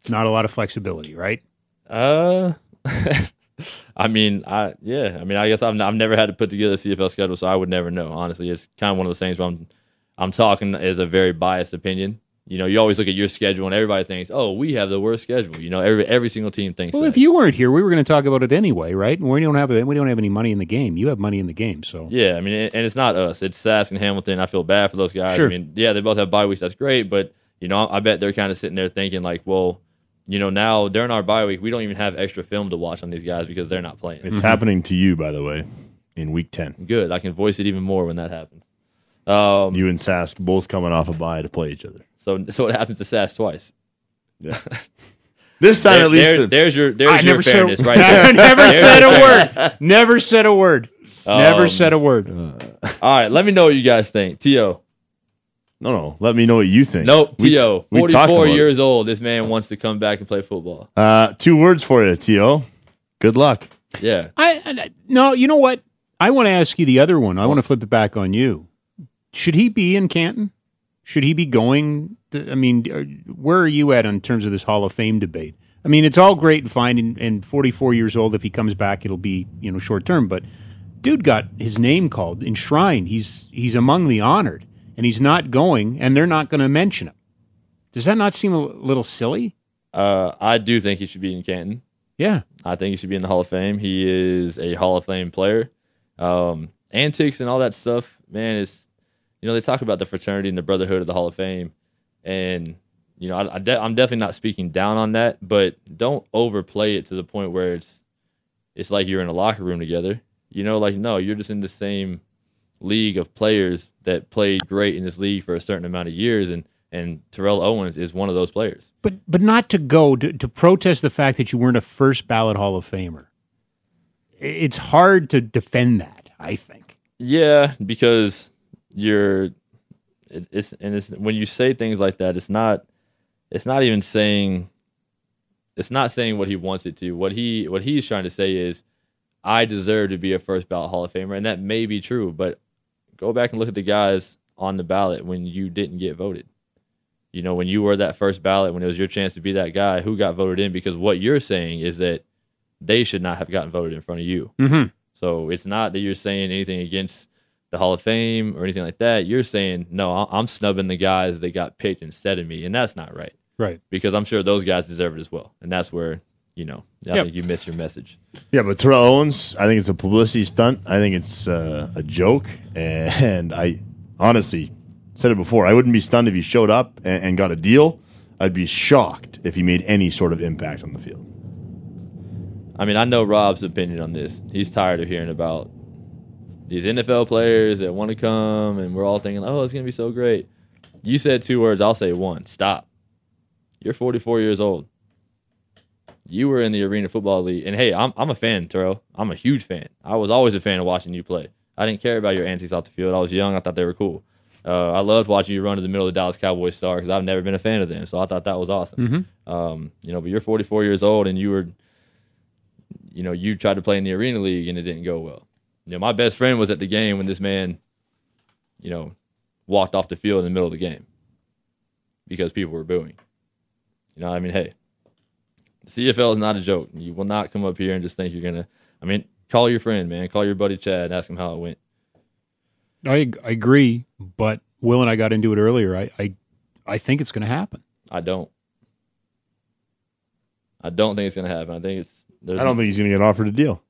F: It's not a lot of flexibility, right?
D: Uh, I mean, I yeah, I mean, I guess I've I've never had to put together a CFL schedule, so I would never know. Honestly, it's kind of one of those things where I'm I'm talking as a very biased opinion. You know, you always look at your schedule, and everybody thinks, "Oh, we have the worst schedule." You know, every every single team thinks.
F: Well,
D: that.
F: if you weren't here, we were going to talk about it anyway, right? And we don't have we don't have any money in the game. You have money in the game, so
D: Yeah, I mean, and it's not us. It's Sask and Hamilton. I feel bad for those guys.
F: Sure.
D: I mean, yeah, they both have bye weeks. That's great, but you know, I bet they're kind of sitting there thinking like, well, you know, now during our bye week, we don't even have extra film to watch on these guys because they're not playing.
E: It's happening to you, by the way, in week 10.
D: Good. I can voice it even more when that happens. Um,
E: You and Sask both coming off a bye to play each other.
D: so so it happens to Sask twice.
E: Yeah. this time,
D: There-
E: at least.
D: there- there's your there's
F: I
D: your
F: never said
D: fairness
F: a,
D: right there.
F: never said a word. Never said a word. Never
D: Um,
F: said a word.
D: All right, let me know what you guys think. T.O.
E: no, no. Let me know what you think.
D: Nope,
E: We-
D: T.O.
E: we
D: 44
E: about it.
D: years old. This man wants to come back and play football.
E: Uh, two words for you, T.O. Good luck.
D: Yeah.
F: I, I no, you know what? I want to ask you the other one. I want to flip it back on you. Should he be in Canton? Should he be going? To, I mean, where are you at in terms of this Hall of Fame debate? I mean, it's all great and fine. And, and 44 years old, if he comes back, it'll be you know short term. But dude got his name called, enshrined. He's he's among the honored, and he's not going, and they're not going to mention him. Does that not seem a little silly?
D: Uh, I do think he should be in Canton.
F: Yeah.
D: I think he should be in the Hall of Fame. He is a Hall of Fame player. Um, antics and all that stuff, man, is you know they talk about the fraternity and the brotherhood of the Hall of Fame, and you know I, I de- I'm definitely not speaking down on that, but don't overplay it to the point where it's it's like you're in a locker room together. You know, like no, you're just in the same league of players that played great in this league for a certain amount of years, and and Terrell Owens is one of those players.
F: But but not to go to, to protest the fact that you weren't a first ballot Hall of Famer. It's hard to defend that. I think.
D: Yeah, because you're it, it's and it's when you say things like that, it's not it's not even saying it's not saying what he wants it to. What he what he's trying to say is I deserve to be a first ballot Hall of Famer, and that may be true, but go back and look at the guys on the ballot when you didn't get voted. You know, when you were that first ballot, when it was your chance to be that guy, who got voted in? Because what you're saying is that they should not have gotten voted in front of you.
F: Mm-hmm.
D: So it's not that you're saying anything against the Hall of Fame or anything like that. You're saying, no, I- I'm snubbing the guys that got picked instead of me. And that's not right
F: Right.
D: because I'm sure those guys deserve it as well. And that's where you know, I
F: Yep.
D: think you miss your message.
E: Yeah, but Terrell Owens, I think it's a publicity stunt. I think it's uh, a joke, and I honestly said it before. I wouldn't be stunned if he showed up and, and got a deal. I'd be shocked if he made any sort of impact on the field.
D: I mean, I know Rob's opinion on this. He's tired of hearing about these NFL players that want to come, and we're all thinking, "Oh, it's gonna be so great." You said two words. I'll say one. Stop. You're 44 years old. You were in the Arena Football League, and hey, I'm I'm a fan, Terrell. I'm a huge fan. I was always a fan of watching you play. I didn't care about your antics off the field. I was young. I thought they were cool. Uh, I loved watching you run to the middle of the Dallas Cowboys star because I've never been a fan of them. So I thought that was awesome. Um, you know, but you're 44 years old and you were you know, you tried to play in the arena league and it didn't go well. You know, my best friend was at the game when this man, you know, walked off the field in the middle of the game because people were booing. You know, I mean, hey, the CFL is not a joke. You will not come up here and just think you're gonna. I mean, call your friend, man. Call your buddy Chad and ask him how it went.
F: I, I agree, but Will and I got into it earlier. I I, I think it's going to happen.
D: I don't. I don't think it's gonna happen. I think it's.
E: I don't think he's going to get offered a deal.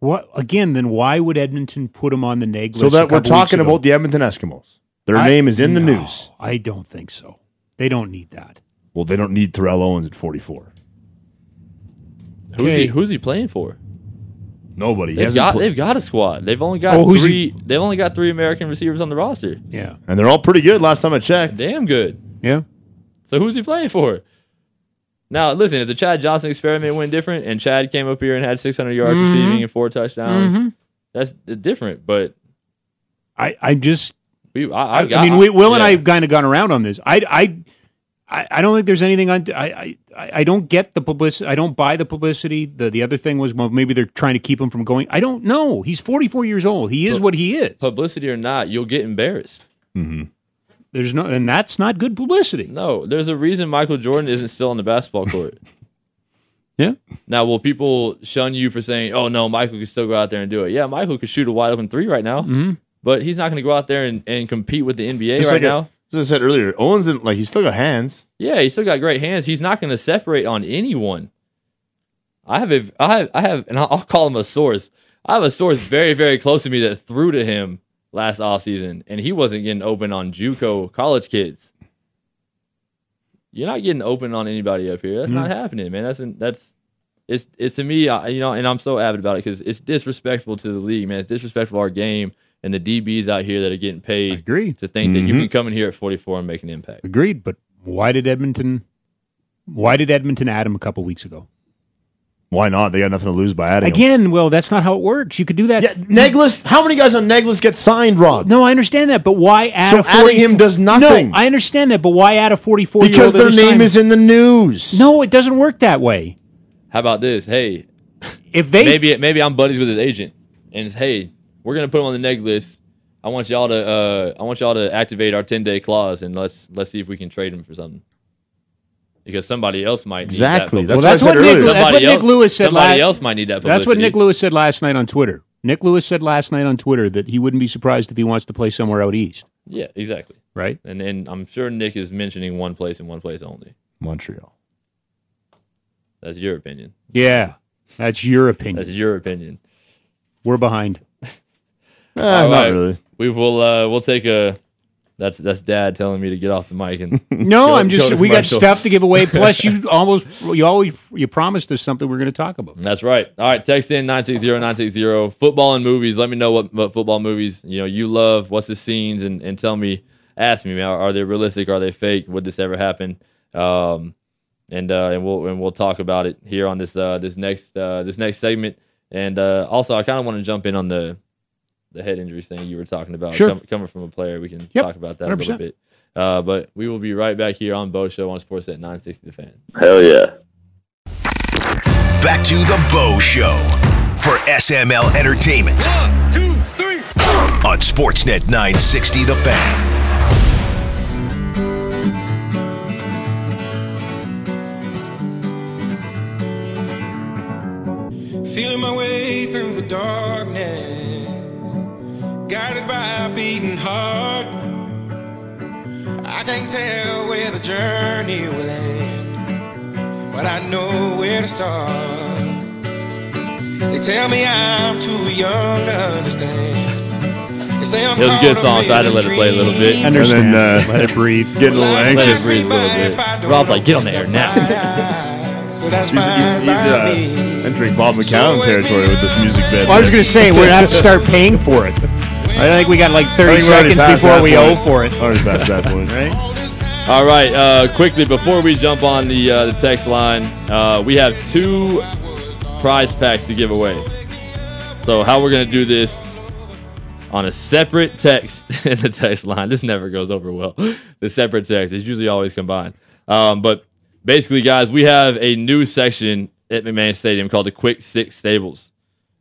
F: What again? Then why would Edmonton put him on the neg
E: So
F: list? a
E: that we're talking about the Edmonton Eskimos. Their
F: I-
E: name is in the
F: No,
E: news.
F: I don't think so. They don't need that.
E: Well, they don't need Terrell Owens at 44.
D: who's
F: Okay.
D: he who's he playing for?
E: Nobody. He
D: They've got
E: pla-
D: they've got a squad. They've only got
F: Oh, who's
D: three. They've only got three American receivers on the roster.
F: Yeah,
E: and they're all pretty good last time I checked.
D: Damn good.
F: yeah.
D: So who's he playing for? Now listen, if the Chad Johnson experiment went different and Chad came up here and had 600 yards
F: Mm-hmm.
D: receiving and four touchdowns, that's different. But
F: I I just
D: we, I,
F: I,
D: I, got,
F: I mean, we, Will and I have kind of gone around on this. I, I, I, I don't think there's anything on. I, I, I don't get the publicity. I don't buy the publicity. The the other thing was well, maybe they're trying to keep him from going. I don't know. He's 44 years old. He is what he is.
D: publicity or not, you'll get embarrassed.
F: There's no, and that's not good publicity.
D: No, there's a reason Michael Jordan isn't still on the basketball court.
F: Yeah.
D: Now, will people shun you for saying, "Oh no, Michael can still go out there and do it"? Yeah, Michael could shoot a wide open three right now,
F: Mhm.
D: but he's not going to go out there and, and compete with the NBA
E: Just
D: right
E: like a-
D: now.
E: As I said earlier, Owens didn't like he's still got hands.
D: Yeah, he's still got great hands. He's not going to separate on anyone. I have a, I have, I have, and I'll, I'll call him a source. I have a source very, very close to me that threw to him last offseason, and he wasn't getting open on JUCO college kids. You're not getting open on anybody up here. That's not mm-hmm. happening, man. That's that's it's it's to me, I, you know, and I'm so avid about it because it's disrespectful to the league, man. It's disrespectful to our game and the DBs out here that are getting paid
F: Agreed.
D: to think that you can mm-hmm. come in here at 44 and make an impact.
F: Agreed. But why did Edmonton? Why did Edmonton add him a couple weeks ago?
E: Why not? They got nothing to lose by adding him.
F: Again, well, that's not how it works. You could do that.
E: Yeah, Neglis. How many guys on Neglis get signed, Rob?
F: No, I understand that, but why add
E: So
F: a 40
E: adding him does nothing.
F: No, I understand that, but why add a 44
E: because their name is in the news.
F: No, it doesn't work that way.
D: How about this? Hey,
F: If they
D: maybe maybe I'm buddies with his agent, and it's hey, we're gonna put him on the neg list. I want y'all to uh, I want y'all to activate our 10 day clause, and let's let's see if we can trade him for something. Because somebody else might need
E: Exactly.
D: That
E: That's
F: Well,
E: what
F: that's what Nick- that's what Nick
D: else,
F: Lewis said
D: Somebody
F: la-
D: else might need that. Publicity.
F: That's what Nik Lewis said last night on Twitter. Nik Lewis said last night on Twitter that he wouldn't be surprised if he wants to play somewhere out east,
D: Yeah, exactly.
F: right?
D: And and I'm sure Nik is mentioning one place and one place only.
E: Montreal.
D: That's your opinion.
F: Yeah. That's your opinion.
D: That's your opinion.
F: We're behind.
E: Eh, not
D: right.
E: really.
D: We will uh, we'll take a. That's that's Dad telling me to get off the mic and
F: No, I'm just we got stuff to give away. Plus, you almost you always you promised us something we're going to talk about.
D: That's right. All right, text in 960-960. Football and movies. Let me know what, what football movies you know you love. What's the scenes and, and tell me. Ask me, man. Are, are they realistic? Are they fake? Would this ever happen? Um, and uh, and we'll and we'll talk about it here on this uh, this next uh, this next segment. And uh, also, I kind of want to jump in on the the head injuries thing you were talking about.
F: Sure.
D: Com- coming from a player, we can
F: Yep,
D: talk about that a little bit. Uh, but we will be right back here on Bo Show on Sportsnet 960 The Fan.
G: Hell yeah.
A: Back to the Bo Show for SML Entertainment. One, two, three. On Sportsnet 960 The Fan.
H: Feeling my way through the darkness, guided by a beating heart. I can't tell where the journey will end, but I know where to start. They tell me I'm too young to understand. They say I'm
D: It was a good song, so I had to let it play a little bit.
E: And
F: Understand.
E: then, uh,
F: Let it breathe.
E: Getting a little anxious.
D: Let it breathe a little bit. Rob's like, get on the air now.
H: So that's
E: He's, he's,
H: fine
E: he's
H: by
E: uh, entering Bob McCown territory with this music bed.
F: Well, I was going to say we're going to have to start paying for it. I think we got like 30
E: think we're already
F: seconds before we
E: point.
F: owe for it.
E: Already past that point, right?
D: All right, uh, quickly before we jump on the uh, the text line, uh, we have two prize packs to give away. So how we're gonna do this on a separate text in the text line. This never goes over well. The separate text is usually always combined. Um, but basically, guys, we have a new section at McMahon Stadium called the Quick Six Stables.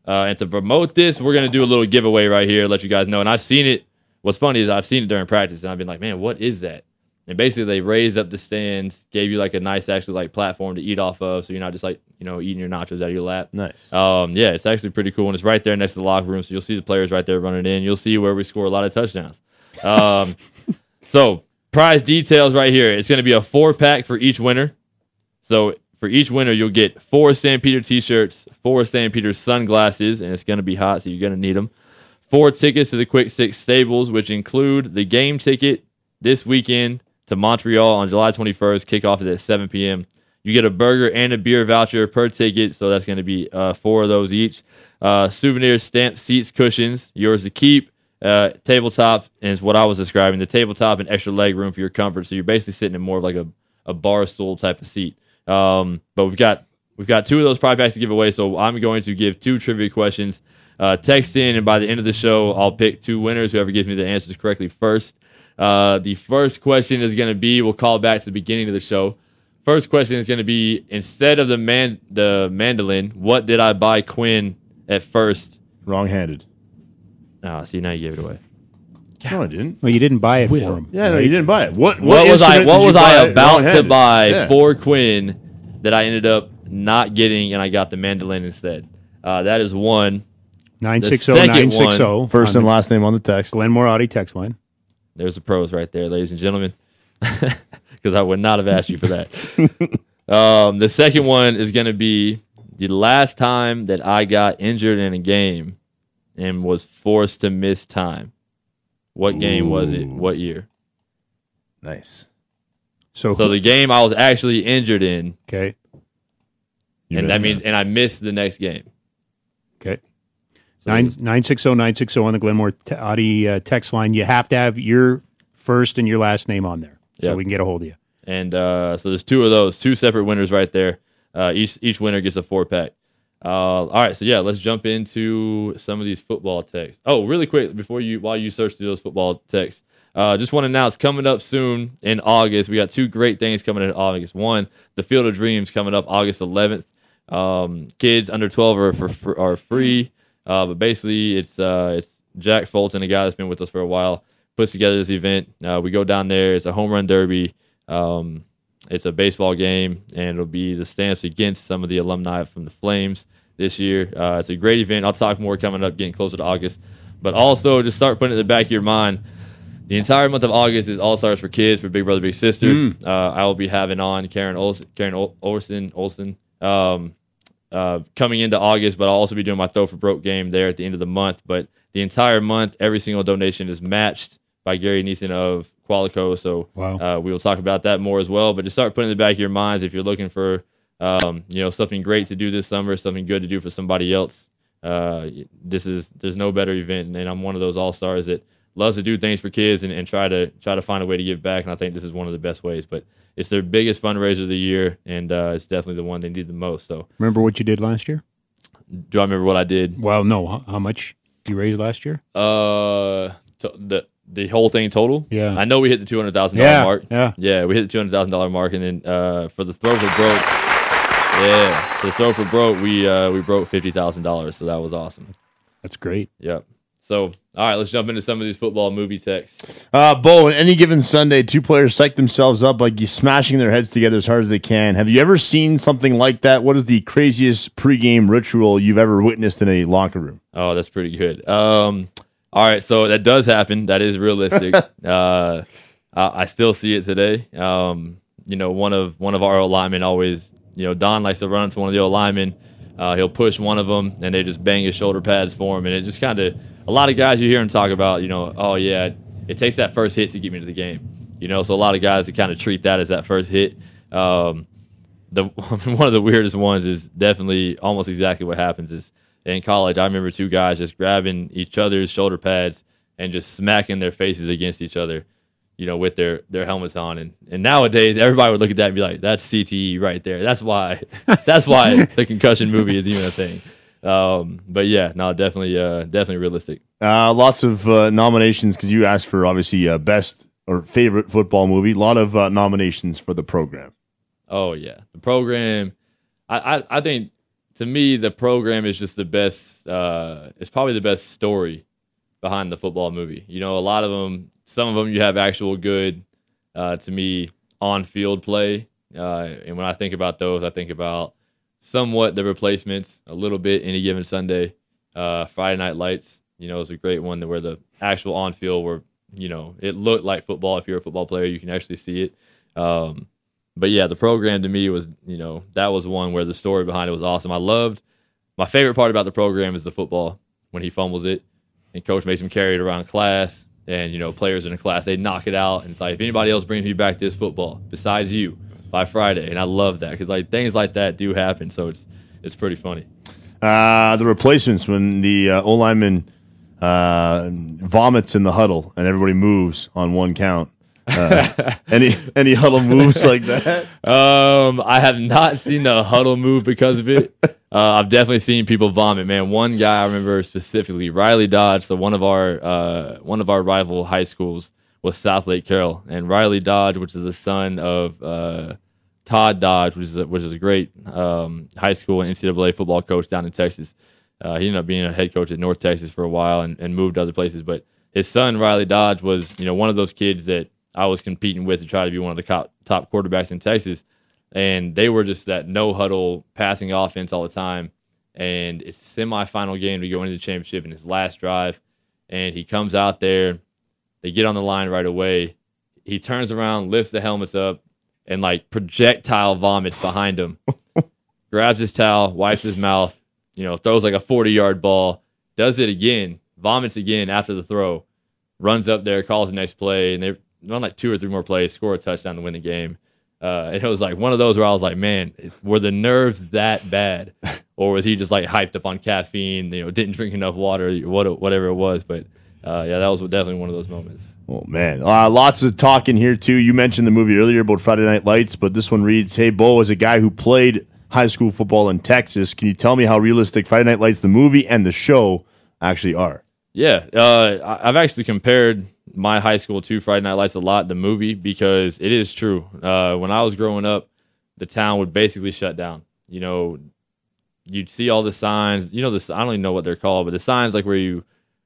D: Uh, and to promote this, we're gonna do a little giveaway right here, let you guys know. And I've seen it. What's funny is I've seen it during practice, and I've been like, man, what is that? And basically, they raised up the stands, gave you like a nice, actually like platform to eat off of, so you're not just like you know eating your nachos out of your lap.
E: Nice.
D: Um, yeah, it's actually pretty cool, and it's right there next to the locker room, so you'll see the players right there running in. You'll see where we score a lot of touchdowns. Um, so prize details right here. It's going to be a four pack for each winner. So for each winner, you'll get four Stampeder t-shirts, four Stampeder sunglasses, and it's going to be hot, so you're going to need them. Four tickets to the Quick Six Stables, which include the game ticket this weekend to Montreal on July 21st. Kickoff is at 7 p.m. You get a burger and a beer voucher per ticket, so that's going to be uh, four of those each. Uh, souvenirs, stamp seats, cushions, yours to keep. Uh, tabletop is what I was describing. The tabletop and extra leg room for your comfort. So you're basically sitting in more of like a, a bar stool type of seat. Um, but we've got we've got two of those prize packs to give away. So I'm going to give two trivia questions. Uh, text in, and by the end of the show, I'll pick two winners. Whoever gives me the answers correctly first. Uh, the first question is going to be we'll call back to the beginning of the show. First question is going to be instead of the man the mandolin, what did I buy Quinn at first?
E: Wrong-handed.
D: Ah, see now you gave it away.
E: No, I didn't.
F: Well, you didn't buy it for him.
E: Yeah, no, you didn't buy it. What?
D: What, was I?
E: instrument
D: What
E: did you
D: was I
E: buy
D: about to
E: wrong-handed?
D: buy
E: Yeah.
D: for Quinn that I ended up not getting, and I got the mandolin instead? Uh, that is one.
F: 960
D: second
F: 960.
E: First and last name on the text.
F: Glenmore Audi text line.
D: There's the pros right there, ladies and gentlemen. Because I would not have asked you for that. um, the second one is going to be the last time that I got injured in a game and was forced to miss time. What game was it? What year?
E: Nice.
F: So,
D: So the game I was actually injured in,
F: okay.
E: You
D: and
E: missed
D: that means, and I missed the next game.
F: Okay.
D: So it
F: nine six zero nine six zero on the Glenmore t- Audi uh, text line. You have to have your first and your last name on there, so
D: Yep.
F: we can get a hold of you.
D: And uh, so there's two of those, two separate winners right there. Uh, each each winner gets a four pack. Uh, all right, so yeah, let's jump into some of these football texts. Oh, really quick before you while you search through those football texts, uh, just want to announce coming up soon in August. We got two great things coming in August. One, the Field of Dreams coming up August 11th. Um, kids under 12 are for, are free, uh, but basically it's uh, it's Jack Fulton, a guy that's been with us for a while, puts together this event. Uh, we go down there. It's a home run derby. Um, it's a baseball game, and it'll be the stamps against some of the alumni from the Flames this year. Uh, it's a great event. I'll talk more coming up, getting closer to August. But also, just start putting it in the back of your mind. The entire month of August is All Stars for Kids for Big Brother Big Sister. Uh, I will be having on Karen Olsen, Karen Ol- Olsen, Olsen um, uh, coming into August, but I'll also be doing my Throw for Broke game there at the end of the month. But the entire month, every single donation is matched by Gary Neeson of Qualico. So
F: Wow.
D: uh, we will talk about that more as well. But just start putting it in the back of your minds if you're looking for um, you know something great to do this summer, something good to do for somebody else. Uh, this is there's no better event, and I'm one of those all stars that loves to do things for kids and, and try to try to find a way to give back. And I think this is one of the best ways. But it's their biggest fundraiser of the year, and uh, it's definitely the one they need the most. So
F: Remember what you did last year?
D: do I remember what I did?
F: Well, no. How, much you raised last year?
D: Uh, the the whole thing total.
F: Yeah.
D: I know we hit the two hundred thousand
F: Yeah,
D: dollar mark.
F: yeah.
D: yeah, we hit the two hundred thousand dollar mark, and then uh, for the throw for broke, yeah, for the throw for broke, we uh, we broke fifty thousand dollars, so that was awesome.
F: That's great.
D: Yep. So all right, let's jump into some of these football movie texts.
E: Uh, Bo, on any given Sunday, two players psych themselves up like smashing their heads together as hard as they can. Have you ever seen something like that? What is the craziest pregame ritual you've ever witnessed in a locker room?
D: Oh, that's pretty good. Um, all right, so that does happen. That is realistic. uh, I, I still see it today. Um, you know, one of one of our linemen always, you know, Don likes to run into one of the old linemen. Uh, he'll push one of them, and they just bang his shoulder pads for him. And it just kind of a lot of guys you hear him talk about, you know, oh yeah, it takes that first hit to get me to the game. You know, so a lot of guys that kind of treat that as that first hit. Um, the one of the weirdest ones is definitely almost exactly what happens is in college. I remember two guys just grabbing each other's shoulder pads and just smacking their faces against each other, you know, with their their helmets on. And and nowadays everybody would look at that and be like, "That's CTE right there. That's why. that's why the concussion movie is even a thing." Um, but yeah, no, definitely, uh, definitely realistic.
E: Uh, lots of uh, nominations because you asked for obviously uh, best or favorite football movie. A lot of uh, nominations for the program.
D: Oh yeah, the program. I, I, I think to me the program is just the best. Uh, it's probably the best story behind the football movie. You know, a lot of them. Some of them you have actual good. Uh, to me, on field play. Uh, and when I think about those, I think about somewhat the replacements, a little bit any given Sunday. Uh, Friday Night Lights, you know, is a great one where the actual on field where you know it looked like football. If you're a football player, you can actually see it. Um, but yeah, the program to me was, you know, that was one where the story behind it was awesome. I loved my favorite part about the program is the football when he fumbles it and coach makes him carry it around class and you know players in the class they knock it out and it's like if anybody else brings me back this football besides you by Friday and I love that because like things like that do happen so it's it's pretty funny.
E: Uh, the replacements when the uh, O lineman uh, vomits in the huddle and everybody moves on one count. Uh, any any huddle moves like that?
D: Um, I have not seen a huddle move because of it. Uh, I've definitely seen people vomit. Man, one guy I remember specifically, Riley Dodge. So one of our uh, one of our rival high schools was Southlake Carroll, and Riley Dodge, which is the son of uh, Todd Dodge, which is a, which is a great um, high school and NCAA football coach down in Texas. Uh, he ended up being a head coach at North Texas for a while and, and moved to other places. But his son Riley Dodge was, you know, one of those kids that I was competing with to try to be one of the top, top quarterbacks in Texas. And they were just that no huddle passing offense all the time. And it's semifinal game to go into the championship in his last drive. And he comes out there. They get on the line right away. He turns around, lifts the helmets up, and like projectile vomits behind him. grabs his towel, wipes his mouth, you know, throws like a 40 yard ball, does it again, vomits again after the throw, runs up there, calls the next play, and they run like two or three more plays, score a touchdown to win the game. Uh, and it was like one of those where I was like, man, were the nerves that bad, or was he just like hyped up on caffeine? You know, didn't drink enough water, whatever it was. But uh, yeah, that was definitely one of those moments.
E: Oh man, uh, lots of talk in here too. You mentioned the movie earlier about Friday Night Lights, but this one reads, "Hey, Bo, as a guy who played high school football in Texas, can you tell me how realistic Friday Night Lights, the movie and the show, actually are?"
D: Yeah, uh, I've actually compared my high school too, Friday Night Lights a lot, the movie, because it is true. Uh, when I was growing up, the town would basically shut down. You know, you'd see all the signs. You know, this I don't even know what they're called, but the signs like where you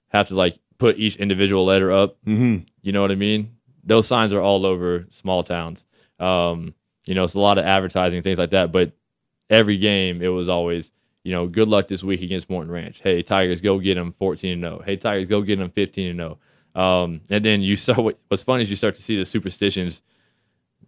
D: have to like put each individual letter up.
E: Mm-hmm.
D: You know what I mean? Those signs are all over small towns. Um, you know, it's a lot of advertising things like that. But every game, it was always, you know, good luck this week against Morton Ranch. Hey, Tigers, go get them 14 and 0. Hey, Tigers, go get them 15 and 0. Um, and then you saw what, what's funny is you start to see the superstitions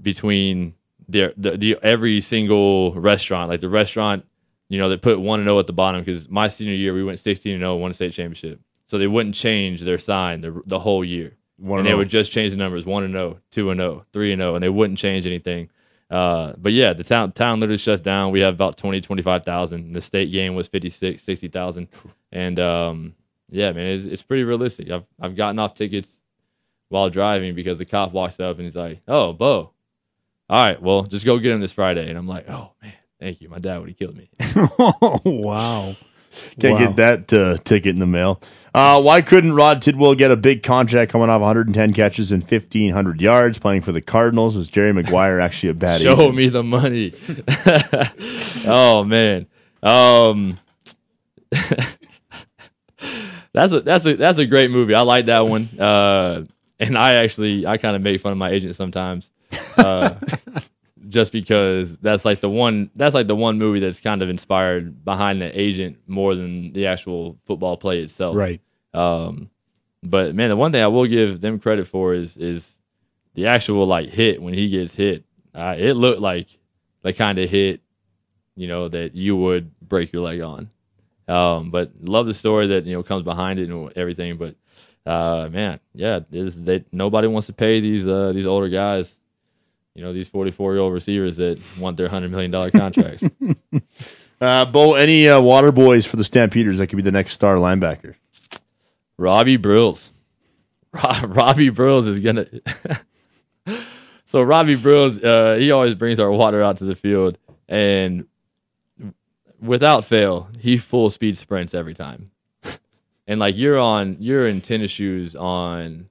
D: between the, the, the every single restaurant, like the restaurant, you know, they put one and zero at the bottom. Because my senior year, we went sixteen and zero, won a state championship. So they wouldn't change their sign the the whole year,
E: One
D: and
E: and
D: they
E: oh.
D: would just change the numbers one and zero, two and zero, three and zero, and they wouldn't change anything. Uh, but yeah, the town town literally shuts down. We have about 20, 25,000. The state game was 56, 60,000. And um, yeah, man, it's, it's pretty realistic. I've I've gotten off tickets while driving because the cop walks up and he's like, "Oh, Bo, all right, well, just go get him this Friday." And I'm like, "Oh man, thank you. My dad would have killed me."
F: oh, wow.
E: Can't
F: Wow.
E: get that uh, ticket in the mail. Uh, why couldn't Rod Tidwell get a big contract coming off 110 catches and 1,500 yards playing for the Cardinals? Is Jerry Maguire actually a bad
D: Show
E: agent?
D: me the money. oh man. Um That's a that's a that's a great movie. I like that one. Uh and I actually I kind of make fun of my agent sometimes. Uh just because that's like the one that's like the one movie that's kind of inspired behind the agent more than the actual football play itself.
F: Right.
D: Um, but man, the one thing I will give them credit for is is the actual like hit when he gets hit. Uh, it looked like the kind of hit you know, that you would break your leg on. Um, but love the story that you know comes behind it and everything. But uh, man, yeah, is that nobody wants to pay these uh, these older guys, you know, these forty four year old receivers that want their hundred million dollar contracts.
E: Uh, Bo, any uh, water boys for the Stampeders that could be the next star linebacker?
D: Robbie Brills. Ro- Robbie Brills is gonna. so Robbie Brills, uh, he always brings our water out to the field, and without fail, he full speed sprints every time. and like you're on, you're in tennis shoes on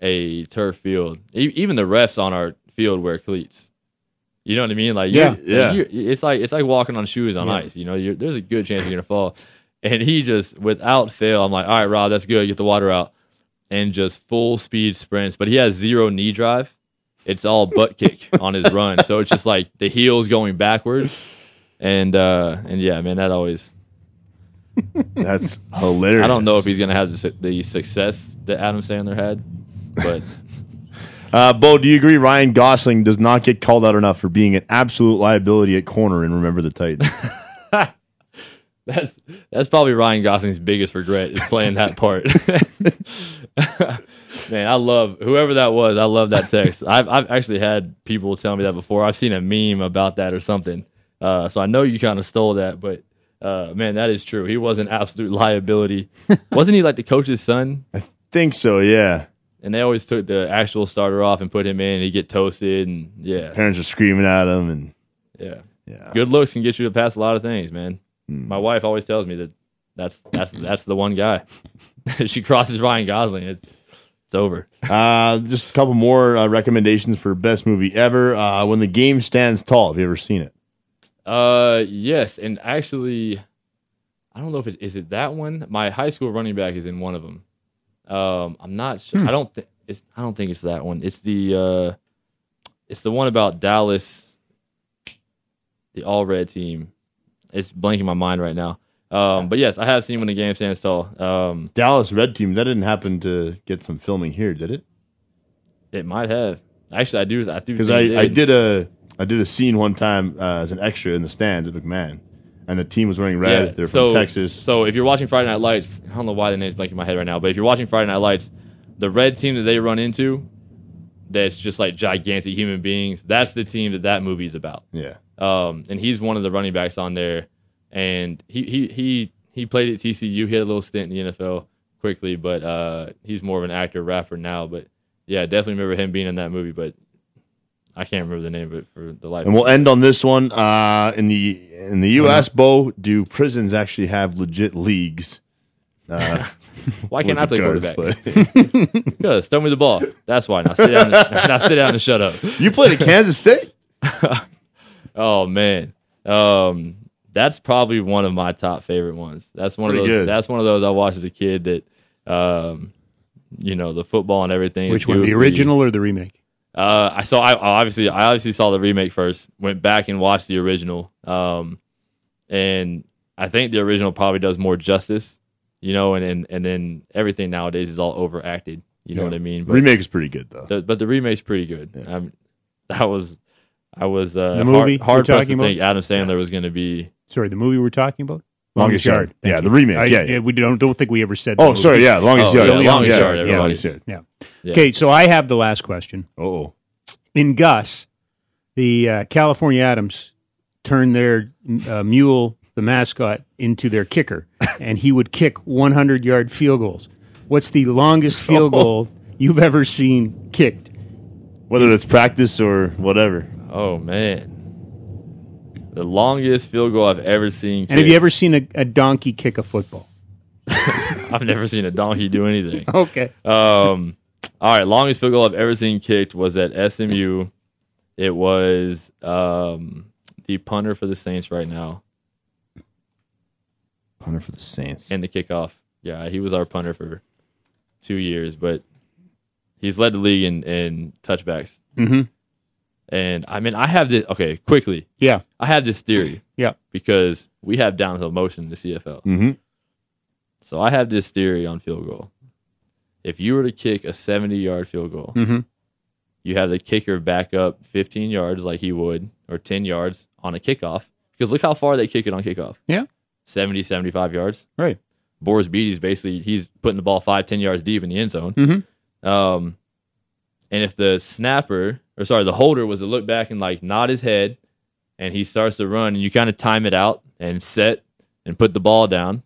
D: a turf field. E- even the refs on our field wear cleats. You know what I mean? Like
F: Yeah.
E: Yeah.
D: it's like it's like walking on shoes on ice. You know, you're, there's a good chance you're gonna fall. And he just, without fail, I'm like, all right, Rob, that's good. Get the water out, and just full speed sprints. But he has zero knee drive. It's all butt kick on his run. So it's just like the heels going backwards, and uh and yeah, man, that always.
E: That's hilarious.
D: I don't know if he's gonna have the, su- the success that Adam Sandler had, but
E: Uh, Bo, do you agree Ryan Gosling does not get called out enough for being an absolute liability at corner and remember the Titans?
D: that's that's probably Ryan Gosling's biggest regret is playing that part. Man, I love whoever that was. I love that text. I've I've actually had people tell me that before. I've seen a meme about that or something. Uh, so I know you kind of stole that, but uh, man, that is true. He was an absolute liability. Wasn't he like the coach's son?
E: I think so, yeah.
D: And they always took the actual starter off and put him in. And he'd get toasted, and yeah,
E: Parents are screaming at him, and
D: yeah.
E: yeah.
D: Good looks can get you to pass a lot of things, man.
E: Hmm.
D: My wife always tells me that that's that's that's the one guy. she crosses Ryan Gosling, it's it's over.
E: Uh, just a couple more uh, recommendations for best movie ever. Uh, when the game stands tall. Have you ever seen it?
D: Uh, yes, and actually, I don't know if it is it that one. My high school running back is in one of them. Um, I'm not sure. I don't think it's. I don't think it's that one. It's the uh, it's the one about Dallas, the all red team. It's blanking my mind right now. Um, but yes, I have seen when the game stands tall. Um,
E: Dallas Red Team. That didn't happen to get some filming here, did it?
D: it might have. Actually, I do. I do
E: Because I, I did a I did a scene one time uh, as an extra in the stands at McMahon, and the team was wearing red. They're from Texas.
D: So if you're watching Friday Night Lights, I don't know why the name's blanking in my head right now, but if you're watching Friday Night Lights, the red team that they run into, that's just like gigantic human beings. That's the team that that movie's about.
E: yeah.
D: Um, and he's one of the running backs on there, and he he he he played at TCU. He had a little stint in the NFL quickly, but uh, he's more of an actor rapper now. But yeah, definitely remember him being in that movie, but. I can't remember the name of it for the life.
E: And we'll end on this one. Uh, in the in the U.S., Bo, do prisons actually have legit leagues? Uh,
D: Why can't I play
E: regards,
D: quarterback?
E: but-
D: Because throw me the ball. That's why. Now sit down. And, now sit down and shut up.
E: you played at Kansas State.
D: Oh man, um, that's probably one of my top favorite ones. That's one
E: Pretty
D: of those.
E: good.
D: That's one of those I watched as a kid. That, um, you know, the football and everything.
F: Which one, the
D: goofy.
F: original or the remake?
D: Uh, I saw. I obviously, I obviously saw the remake first. Went back and watched the original. Um, and I think the original probably does more justice. You know, and and, and then everything nowadays is all overacted. You know
E: Yeah.
D: what I mean? But
E: Remake is pretty good though.
D: the, but the remake's pretty good. Um, that was, I was uh,
F: The movie
D: hard, hard pressed to
F: about?
D: think Adam Sandler was going to be.
F: Sorry, the movie we're talking about?
E: Longest Yard.
F: Thank
E: Yeah,
F: you.
E: the remake.
F: I-
E: Yeah, yeah.
F: We don't don't think we ever said.
E: Oh, sorry. Yeah, longest
D: Oh,
E: yard.
D: yeah,
E: Long-
D: Longest
E: yeah,
D: Yard,
E: yeah,
D: everybody.
E: longest yard.
F: Yeah.
D: Yeah.
F: Okay, so I have the last question.
E: Oh,
F: In Gus, the uh, California Atoms turned their uh, mule, the mascot, into their kicker, and he would kick 100 yard field goals. What's the longest field goal you've ever seen kicked?
E: whether it's practice or whatever.
D: Oh man, the longest field goal I've ever seen.
F: And have you ever seen a, a donkey kick a football?
D: I've never seen a donkey do anything.
F: Okay.
D: Um, all right, longest field goal I've ever seen kicked was at SMU. It was um, the punter for the Saints right now
E: Punter for the Saints.
D: and the kickoff. Yeah, he was our punter for two years, but he's led the league in, in touchbacks.
F: Mhm.
D: And I mean, I have this. Okay, quickly,
F: Yeah.
D: I have this theory
F: Yeah.
D: because we have downhill motion in the CFL.
E: Mm-hmm.
D: So I have this theory on field goal. If you were to kick a 70 yard field goal,
F: Mhm.
D: you have the kicker back up 15 yards like he would, or 10 yards on a kickoff, Because look how far they kick it on kickoff.
F: Yeah.
D: 70, 75 yards.
F: Right.
D: Boris Bede's basically he's putting the ball five, ten yards deep in the end zone.
F: Mhm.
D: Um, and if the snapper or sorry, the holder was to look back and like nod his head, and he starts to run, and you kind of time it out and set and put the ball down,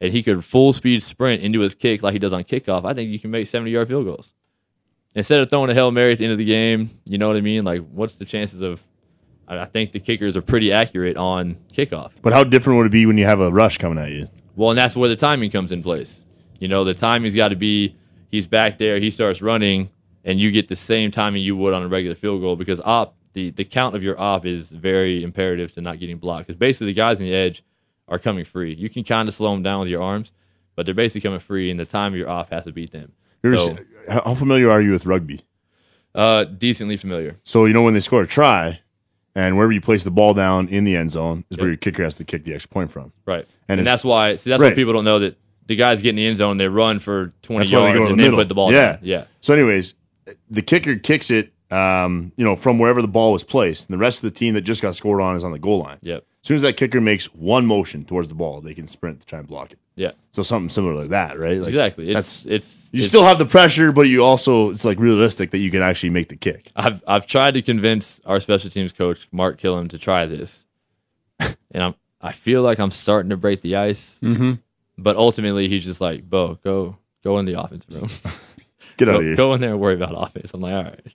D: and he could full speed sprint into his kick like he does on kickoff. I think you can make seventy yard field goals instead of throwing a hail mary at the end of the game. You know what I mean? Like, what's the chances of? I I think the kickers are pretty accurate on kickoff.
E: But how different would it be when you have a rush coming at you?
D: Well, and that's where the timing comes in place. You know, the timing's got to be he's back there, he starts running, and you get the same timing you would on a regular field goal because op the the count of your op is very imperative to not getting blocked because basically the guys on the edge are coming free. You can kind of slow them down with your arms, but they're basically coming free, and the time of your op has to beat them. So,
E: how familiar are you with rugby?
D: uh, decently familiar.
E: So you know when they score a try, and wherever you place the ball down in the end zone is where your kicker has to kick the extra point from.
D: Right.
E: And
D: And, that's why see that's
E: right.
D: what people don't know that the guys get in the end zone, they run for twenty
E: That's why
D: yards and
E: the
D: then
E: middle.
D: put the ball
E: yeah.
D: down. Yeah.
E: So, anyways, the kicker kicks it, um, you know, from wherever the ball was placed, and the rest of the team that just got scored on is on the goal line.
D: Yep.
E: As soon as that kicker makes one motion towards the ball, they can sprint to try and block it.
D: Yeah.
E: So something similar like that, right? Like,
D: exactly.
E: that's-
D: It's it's
E: You
D: it's-
E: still have the pressure, but you also it's like realistic that you can actually make the kick.
D: I've I've tried to convince our special teams coach Mark Kilam to try this, and I'm I feel like I'm starting to break the ice.
F: Mm-hmm.
D: But ultimately, he's just like, "Bo, go go in the offensive room,
E: Get out
D: go,
E: of here.
D: go in there and worry about offense." I'm like, "All right."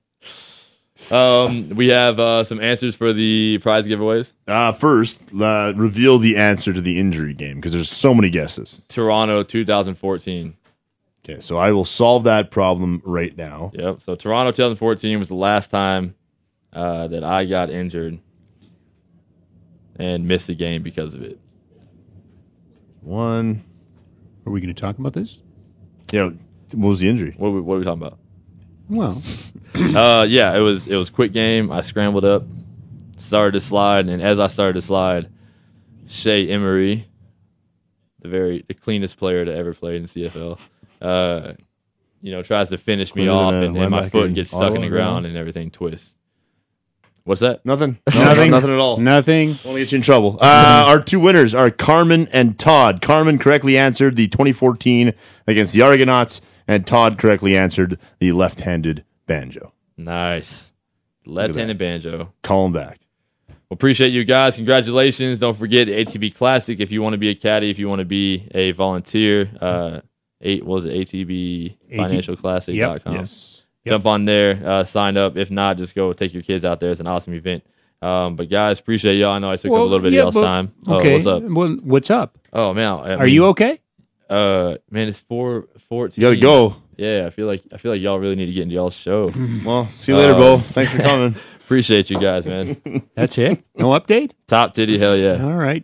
D: Um, we have uh, some answers for the prize giveaways.
E: Uh, first, uh, reveal the answer to the injury game because there's so many guesses.
D: Toronto 2014.
E: Okay, so I will solve that problem right now.
D: Yep. So Toronto 2014 was the last time uh, that I got injured and missed a game because of it.
E: One,
F: Are we going to talk about this?
E: yeah. What was the injury?
D: What are we, what are we talking about?
F: Well,
D: Uh, yeah, it was it was a quick game. I scrambled up, started to slide, and as I started to slide, Shea Emry, the very the cleanest player to ever play in the CFL, uh, you know, tries to finish me off, and, and my foot gets stuck in the ground,
E: now?
D: and everything twists. What's that?
E: Nothing.
F: Nothing.
E: Nothing at all.
F: nothing.
E: Won't get you in trouble. Uh, our two winners are Carmen and Todd. Carmen correctly answered the 2014 against the Argonauts, and Todd correctly answered the left-handed banjo.
D: Nice, left-handed banjo.
E: Call him back.
D: Well, appreciate you guys. Congratulations. Don't forget the ATB Classic if you want to be a caddy, if you want to be a volunteer. Uh, eight what was it ATB Financial Classic.com.
E: Yes.
D: Jump on there, uh, sign up. If not, just go take your kids out there. It's an awesome event. Um, but guys, appreciate y'all. I know I took up a little bit of y'all's
F: but-
D: time. Oh,
F: Okay.
D: what's up?
F: Well, what's up?
D: Oh man, I
F: Are you okay?
D: Uh, man, it's four fourteen.
E: You got to go.
D: Yeah, I feel like I feel like y'all really need to get into y'all's show.
E: Well, see you later,
D: Uh,
E: Bo. Thanks for coming.
D: Appreciate you guys, man.
F: That's it. No update.
D: Top titty, hell yeah.
F: All right.